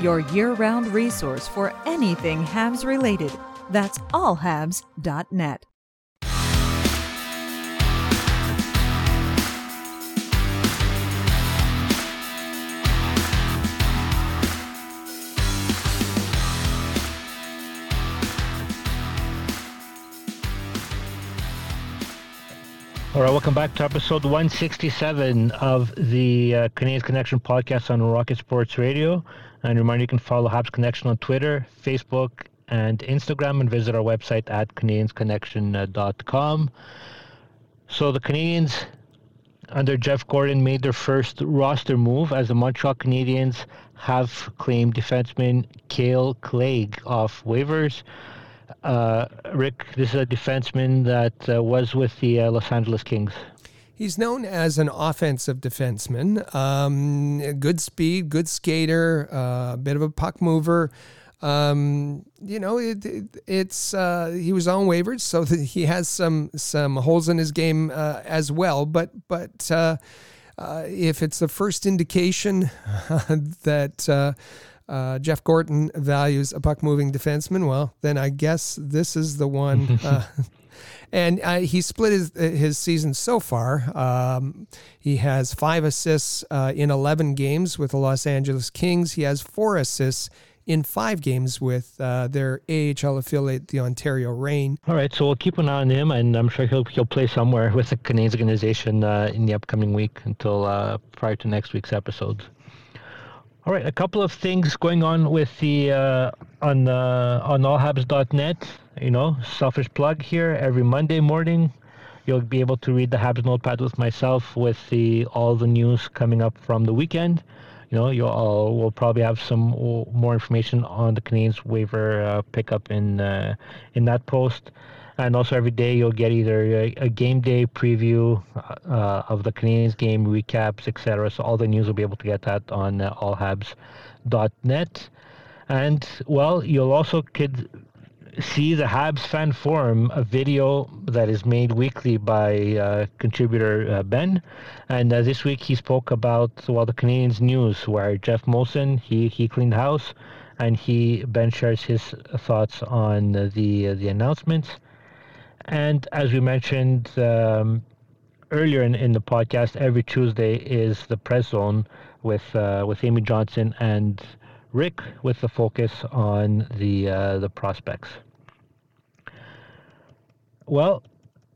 your year round resource for anything Habs related. That's allhabs.net. All right, welcome back to episode 167 of the uh, Canadiens Connection podcast on Rocket Sports Radio. And reminder you can follow Habs Connection on Twitter, Facebook, and Instagram, and visit our website at CanadiensConnection.com. So the Canadiens, under Jeff Gorton made their first roster move as the Montreal Canadiens have claimed defenseman Kale Clague off waivers. Uh, Rick, this is a defenseman that uh, was with the uh, Los Angeles Kings. He's known as an offensive defenseman. Um, good speed, good skater, a uh, bit of a puck mover. Um, you know, it, it, it's uh, he was on waivers, so <laughs> he has some some holes in his game uh, as well. But but uh, uh if it's the first indication <laughs> that uh, uh, Jeff Gorton values a puck moving defenseman, well, then I guess this is the one. <laughs> and uh, he split his his season so far. Um, he has five assists uh, in eleven games with the Los Angeles Kings. He has four assists in five games with uh, their AHL affiliate, the Ontario Reign. All right, so we'll keep an eye on him, and I'm sure he'll he'll play somewhere with the Canadiens organization uh, in the upcoming week until uh, prior to next week's episode. All right, a couple of things going on with the uh, on uh, on allhabs.net. You know, selfish plug here. Every Monday morning, you'll be able to read the Habs notepad with myself with the all the news coming up from the weekend you know, you'll uh, we'll probably have some more information on the Canadiens waiver uh, pickup in uh, in that post, and also every day you'll get either a, a game day preview uh, of the Canadiens game recaps, etc. So all the news will be able to get that on uh, allhabs.net, and well, you'll also could see the Habs fan forum, a video that is made weekly by uh, contributor uh, Ben. And uh, this week he spoke about well the Canadiens news, where Geoff Molson he he cleaned house, and he Ben shares his thoughts on the the announcements. And as we mentioned um, earlier in, in the podcast, every Tuesday is the press zone with uh, with Amy Johnson and Rick with the focus on the uh, the prospects. Well,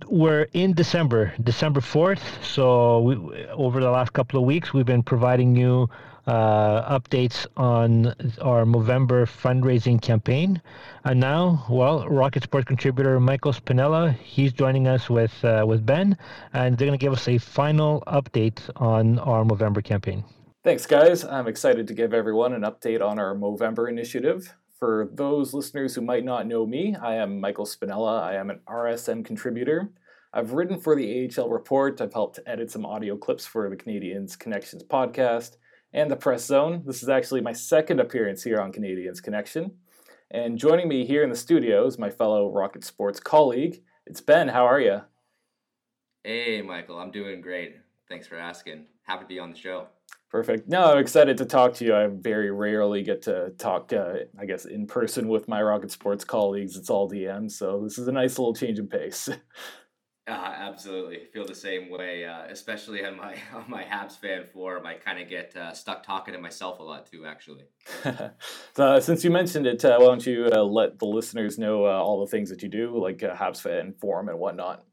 we're in December, December 4th. So we, over the last couple of weeks, we've been providing you uh, updates on our Movember fundraising campaign. And now, well, Rocket Sports contributor Michael Spinella, he's joining us with uh, with Ben, and they're going to give us a final update on our Movember campaign. Thanks, guys. I'm excited to give everyone an update on our Movember initiative. For those listeners who might not know me, I am Michael Spinella. I am an RSM contributor. I've written for the AHL Report. I've helped edit some audio clips for the Canadiens Connections podcast and the Press Zone. This is actually my second appearance here on Canadiens Connection. And joining me here in the studio is my fellow Rocket Sports colleague. It's Ben. How are you? Hey, Michael. I'm doing great. Thanks for asking. Happy to be on the show. Perfect. No, I'm excited to talk to you. I very rarely get to talk, uh, I guess, in person with my Rocket Sports colleagues. It's all DM, so this is a nice little change of pace. <laughs> Uh, absolutely, feel the same way. Uh, especially on my <laughs> on my Habs fan forum, I kind of get uh, stuck talking to myself a lot too. Actually, so, <laughs> since you mentioned it, uh, why don't you uh, let the listeners know uh, all the things that you do, like Habs fan forum and whatnot?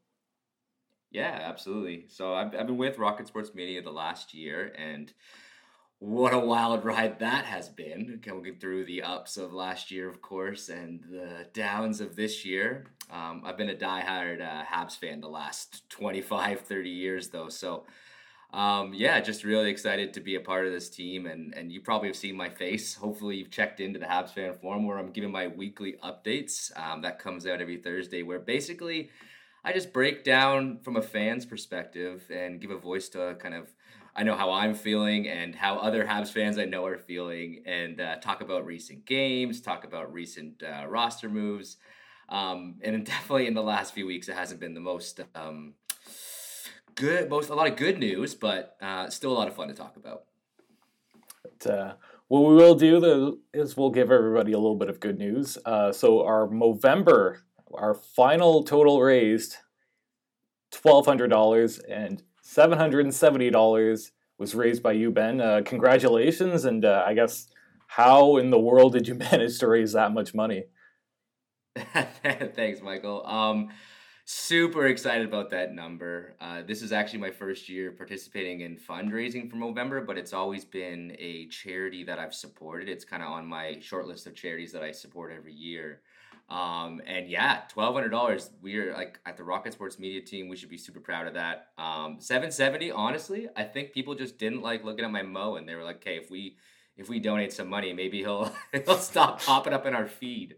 Yeah, absolutely. So I've, I've been with Rocket Sports Media the last year, and what a wild ride that has been. Going through the ups of last year, of course, and the downs of this year. Um, I've been a diehard uh, Habs fan the last 25, 30 years, though. So, um, yeah, just really excited to be a part of this team. And, and you probably have seen my face. Hopefully, you've checked into the Habs fan forum where I'm giving my weekly updates. Um, that comes out every Thursday, where basically I just break down from a fan's perspective and give a voice to kind of I know how I'm feeling and how other Habs fans I know are feeling, and uh, talk about recent games, talk about recent uh, roster moves, um, and <laughs> definitely in the last few weeks it hasn't been the most um, good, most a lot of good news, but uh, still a lot of fun to talk about. But, uh, what we will do though is we'll give everybody a little bit of good news. Uh, so our Movember our final total raised $1,200 and $770 was raised by you, Ben. Uh, congratulations. And uh, I guess, how in the world did you <laughs> manage to raise that much money? <laughs> Thanks, Michael. Um, super excited about that number. Uh, this is actually my first year participating in fundraising for Movember, but it's always been a charity that I've supported. It's kind of on my short list of charities that I support every year. Um, and yeah, twelve hundred dollars. We're like at the Rocket Sports Media team. We should be super proud of that. Um, seven seventy. Honestly, I think people just didn't like looking at my mo, and they were like, "Okay, if we if we donate some money, maybe he'll <laughs> he'll stop popping up in our feed."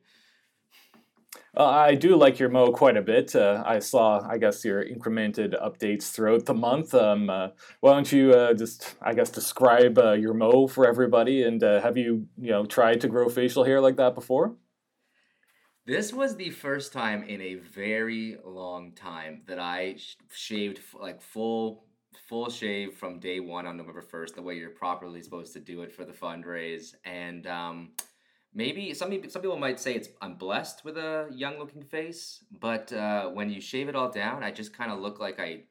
I do like your mo quite a bit. Uh, I saw, I guess, your incremented updates throughout the month. Um, uh, why don't you uh, just, I guess, describe uh, your mo for everybody? And uh, have you, you know, tried to grow facial hair like that before? This was the first time in a very long time that I sh- shaved like full full shave from day one on November first, the way you're properly supposed to do it for the fundraise, and um, maybe some people, some people might say it's I'm blessed with a young looking face, but uh, when you shave it all down, I just kind of look like I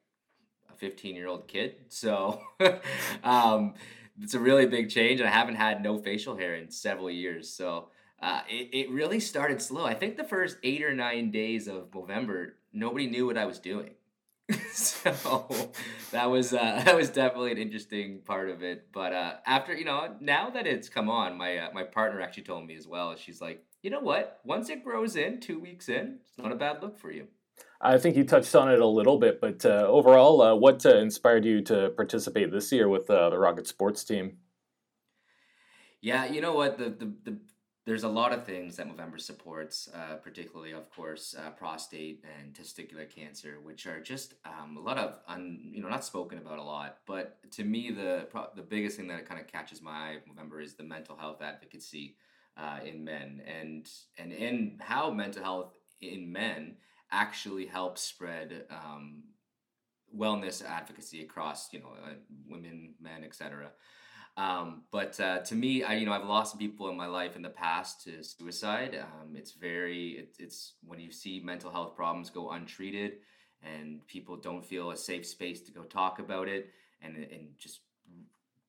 a 15 year old kid. So <laughs> um, it's a really big change, and I haven't had no facial hair in several years. So uh, it it really started slow. I think the first eight or nine days of November, nobody knew what I was doing. <laughs> so that was uh, <laughs> that was definitely an interesting part of it. But uh, after you know, now that it's come on, my uh, my partner actually told me as well. She's like, you know what? Once it grows in, two weeks in, it's not a bad look for you. I think you touched on it a little bit, but uh, overall, uh, what uh, inspired you to participate this year with the Rocket Sports team? Yeah, you know what the the, the there's a lot of things that Movember supports, uh, particularly, of course, uh, prostate and testicular cancer, which are just um, a lot of, un, you know, not spoken about a lot. But to me, the the biggest thing that kind of catches my eye Movember is the mental health advocacy uh, in men, and and in how mental health in men actually helps spread um, wellness advocacy across, you know, uh, women, men, etc. Um, but uh, to me, I you know I've lost people in my life in the past to suicide. Um, it's very it, it's when you see mental health problems go untreated, and people don't feel a safe space to go talk about it, and and just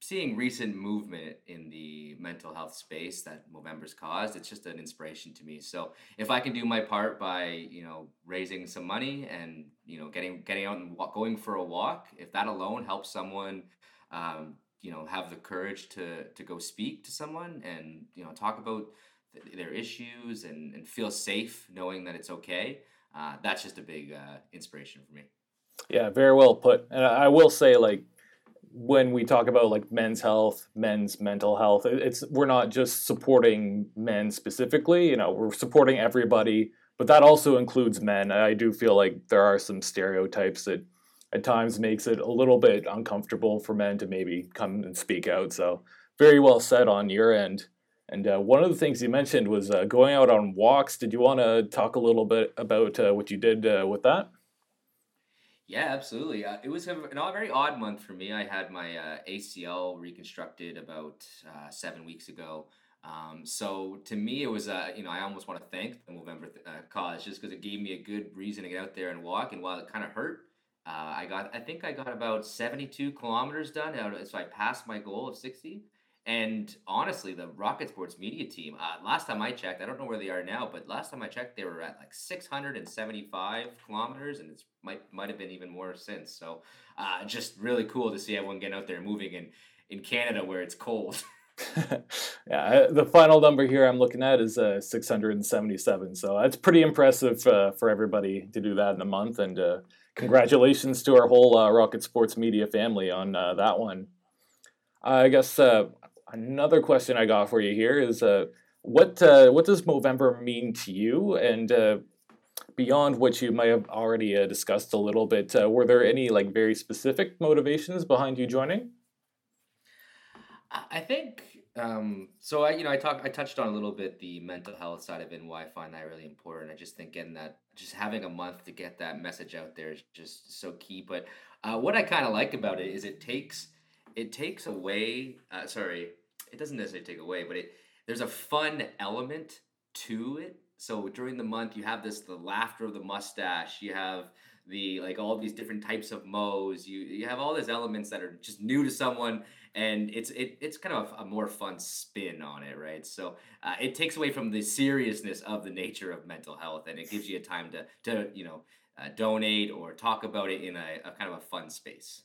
seeing recent movement in the mental health space that Movember's caused, it's just an inspiration to me. So if I can do my part by you know raising some money and you know getting getting out and walk, going for a walk, if that alone helps someone. Um, you know have the courage to to go speak to someone and you know talk about th- their issues and, and feel safe knowing that it's okay uh, that's just a big uh, inspiration for me. Yeah very well put. And i will say like when we talk about like men's health men's mental health it's we're not just supporting men specifically you know we're supporting everybody but that also includes men. I do feel like there are some stereotypes that at times makes it a little bit uncomfortable for men to maybe come and speak out. So very well said on your end. And uh, one of the things you mentioned was uh, going out on walks. Did you want to talk a little bit about uh, what you did uh, with that? Yeah, absolutely. Uh, it was a, a, very odd month for me. I had my uh, ACL reconstructed about seven weeks ago. Um, so to me, it was, you know, I almost want to thank the Movember th- cause just because it gave me a good reason to get out there and walk. And while it kind of hurt, uh, I got, I think I got about 72 kilometers done. So I passed my goal of 60. And honestly, the Rocket Sports media team, uh, last time I checked, I don't know where they are now, but last time I checked, they were at like 675 kilometers, and it might might have been even more since. So, uh, just really cool to see everyone getting out there moving in in Canada where it's cold. <laughs> <laughs> yeah, the final number here I'm looking at is uh, 677. So that's pretty impressive uh, for everybody to do that in a month, and uh, congratulations to our whole uh, Rocket Sports Media family on uh, that one. I guess uh, another question I got for you here is uh, what uh, what does Movember mean to you? And uh, beyond what you might have already discussed a little bit, were there any like very specific motivations behind you joining? I think um, so I, you know, I talked, I touched on a little bit the mental health side of it and why I find that really important. I just think getting that, just having a month to get that message out there is just so key. But uh, what I kind of like about it is it takes, it takes away. Uh, sorry, it doesn't necessarily take away, but it there's a fun element to it. So during the month, you have this the laughter of the mustache. You have the like all these different types of mows. You you have all these elements that are just new to someone and it's it, it's kind of a, a more fun spin on it right so uh, it takes away from the seriousness of the nature of mental health and it gives you a time to to you know uh, donate or talk about it in a, a, kind of a fun space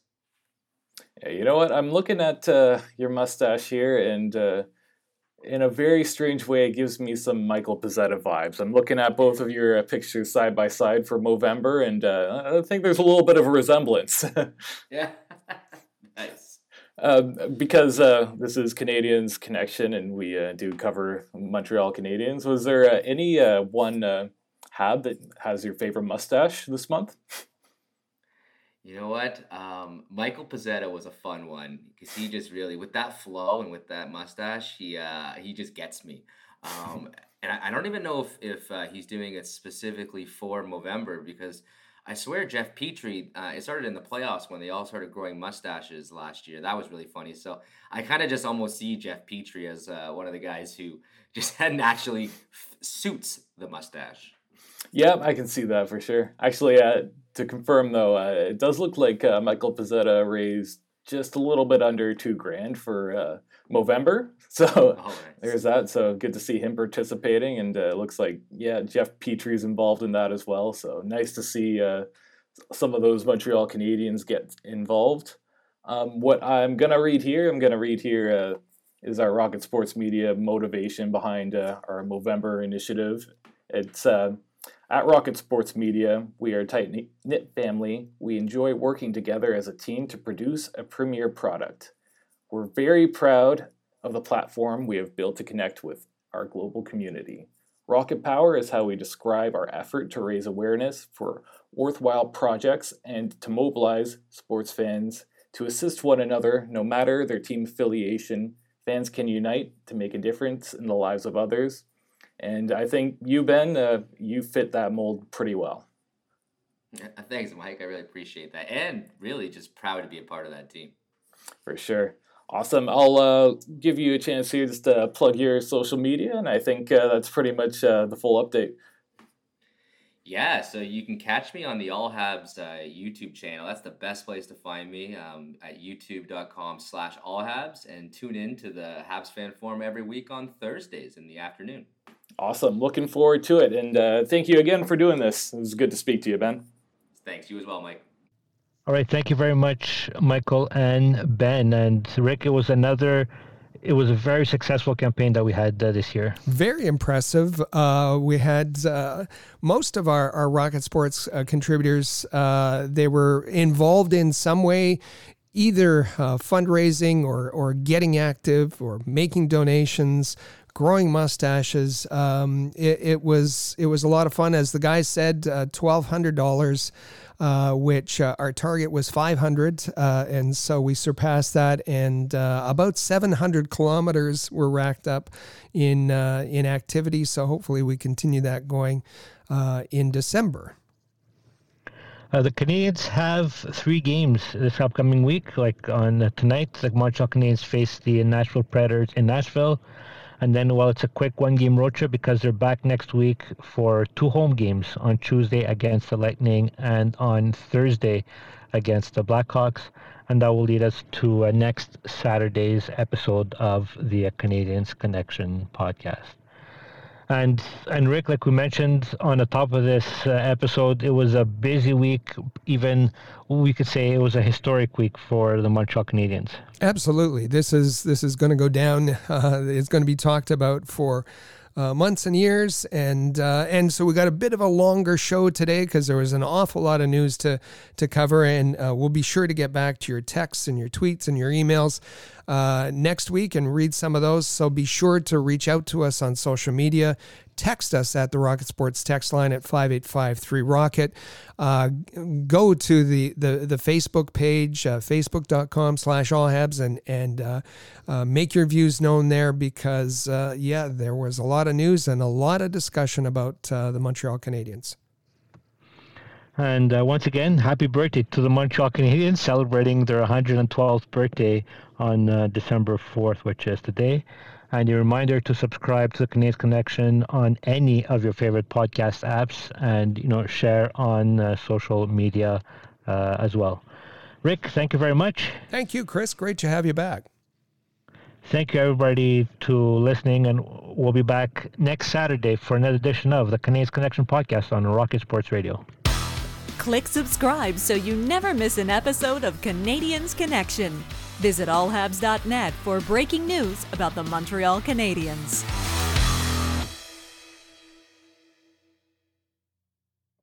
yeah, you know what i'm looking at uh, your mustache here and uh, in a very strange way, it gives me some Michael Pezzetta vibes. I'm looking at both of your uh, pictures side by side for Movember, and uh, I think there's a little bit of a resemblance. <laughs> yeah. Um, because uh, this is Canadiens Connection and we uh, do cover Montreal Canadiens, was there uh, any uh, one uh, Hab that has your favorite mustache this month? You know what? Um, Michael Pezzetta was a fun one because he just really, with that flow and with that mustache, he uh, he just gets me. Um, <laughs> and I, I, don't even know if if uh, he's doing it specifically for Movember because I swear Jeff Petry, uh, it started in the playoffs when they all started growing mustaches last year. That was really funny. So I kind of just almost see Jeff Petry as uh, one of the guys who <laughs> just naturally suits the mustache. Yeah, I can see that for sure. Actually, uh, to confirm though, uh, it does look like uh, Michael Pezzetta raised just a little bit under two grand for uh, Movember. <laughs> So oh, nice. there's that. So good to see him participating, and uh, looks like yeah, Jeff Petry's involved in that as well. So nice to see uh, some of those Montreal Canadiens get involved. Um, what I'm gonna read here, I'm gonna read here uh, is our Rocket Sports Media motivation behind uh, our Movember initiative. It's uh, at Rocket Sports Media, we are a tight knit family. We enjoy working together as a team to produce a premier product. We're very proud of the platform we have built to connect with our global community. Rocket Power is how we describe our effort to raise awareness for worthwhile projects and to mobilize sports fans to assist one another no matter their team affiliation. Fans can unite to make a difference in the lives of others. And I think you, Ben, uh, you fit that mold pretty well. Thanks, Mike. I really appreciate that. And really just proud to be a part of that team. For sure. Awesome. I'll uh, give you a chance here just to plug your social media, and I think uh, that's pretty much uh, the full update. Yeah, so you can catch me on the All Habs uh, YouTube channel. That's the best place to find me um, at youtube.com slash allhabs and tune in to the Habs Fan Forum every week on Thursdays in the afternoon. Awesome. Looking forward to it. And uh, thank you again for doing this. It was good to speak to you, Ben. Thanks. You as well, Mike. All right, thank you very much, Michael and Ben and Rick. It was another. It was a very successful campaign that we had uh, this year. Very impressive. Uh, we had uh, most of our, our Rocket Sports uh, contributors. Uh, they were involved in some way, either uh, fundraising or or getting active or making donations growing mustaches. Um, it, it, was it was a lot of fun. As the guy said, uh, twelve hundred dollars, uh, which uh, our target was five hundred, uh, and so we surpassed that. And uh, about seven hundred kilometers were racked up in uh, in activity. So hopefully we continue that going in December. Uh, the Canadiens have three games this upcoming week. Like on uh, tonight, the Montreal Canadiens face the Nashville Predators in Nashville. And then, well, it's a quick one game road trip because they're back next week for two home games on Tuesday against the Lightning and on Thursday against the Blackhawks. And that will lead us to uh, next Saturday's episode of the Canadiens Connection podcast. And and Rick, like we mentioned on the top of this uh, episode, it was a busy week. Even we could say it was a historic week for the Montreal Canadiens. Absolutely, this is this is going to go down. <laughs> Uh, it's going to be talked about for uh, months and years, and uh, and so we got a bit of a longer show today because there was an awful lot of news to to cover, and uh, we'll be sure to get back to your texts and your tweets and your emails uh, next week and read some of those. So be sure to reach out to us on social media text us at the Rocket Sports text line at 5853 Rocket. Uh, go to the, the, the Facebook page, uh, facebook.com slash allhabs, and, and uh, uh, make your views known there because, uh, yeah, there was a lot of news and a lot of discussion about uh, the Montreal Canadiens. And uh, once again, happy birthday to the Montreal Canadiens, celebrating their 112th birthday on uh, December 4th, which is today. And a reminder to subscribe to the Canadiens Connection on any of your favorite podcast apps and, you know, share on uh, social media uh, as well. Rick, thank you very much. Thank you, Chris. Great to have you back. Thank you, everybody, to listening, and we'll be back next Saturday for another edition of the Canadiens Connection podcast on Rocket Sports Radio. Click subscribe so you never miss an episode of Canadiens Connection. Visit allhabs.net for breaking news about the Montreal Canadiens.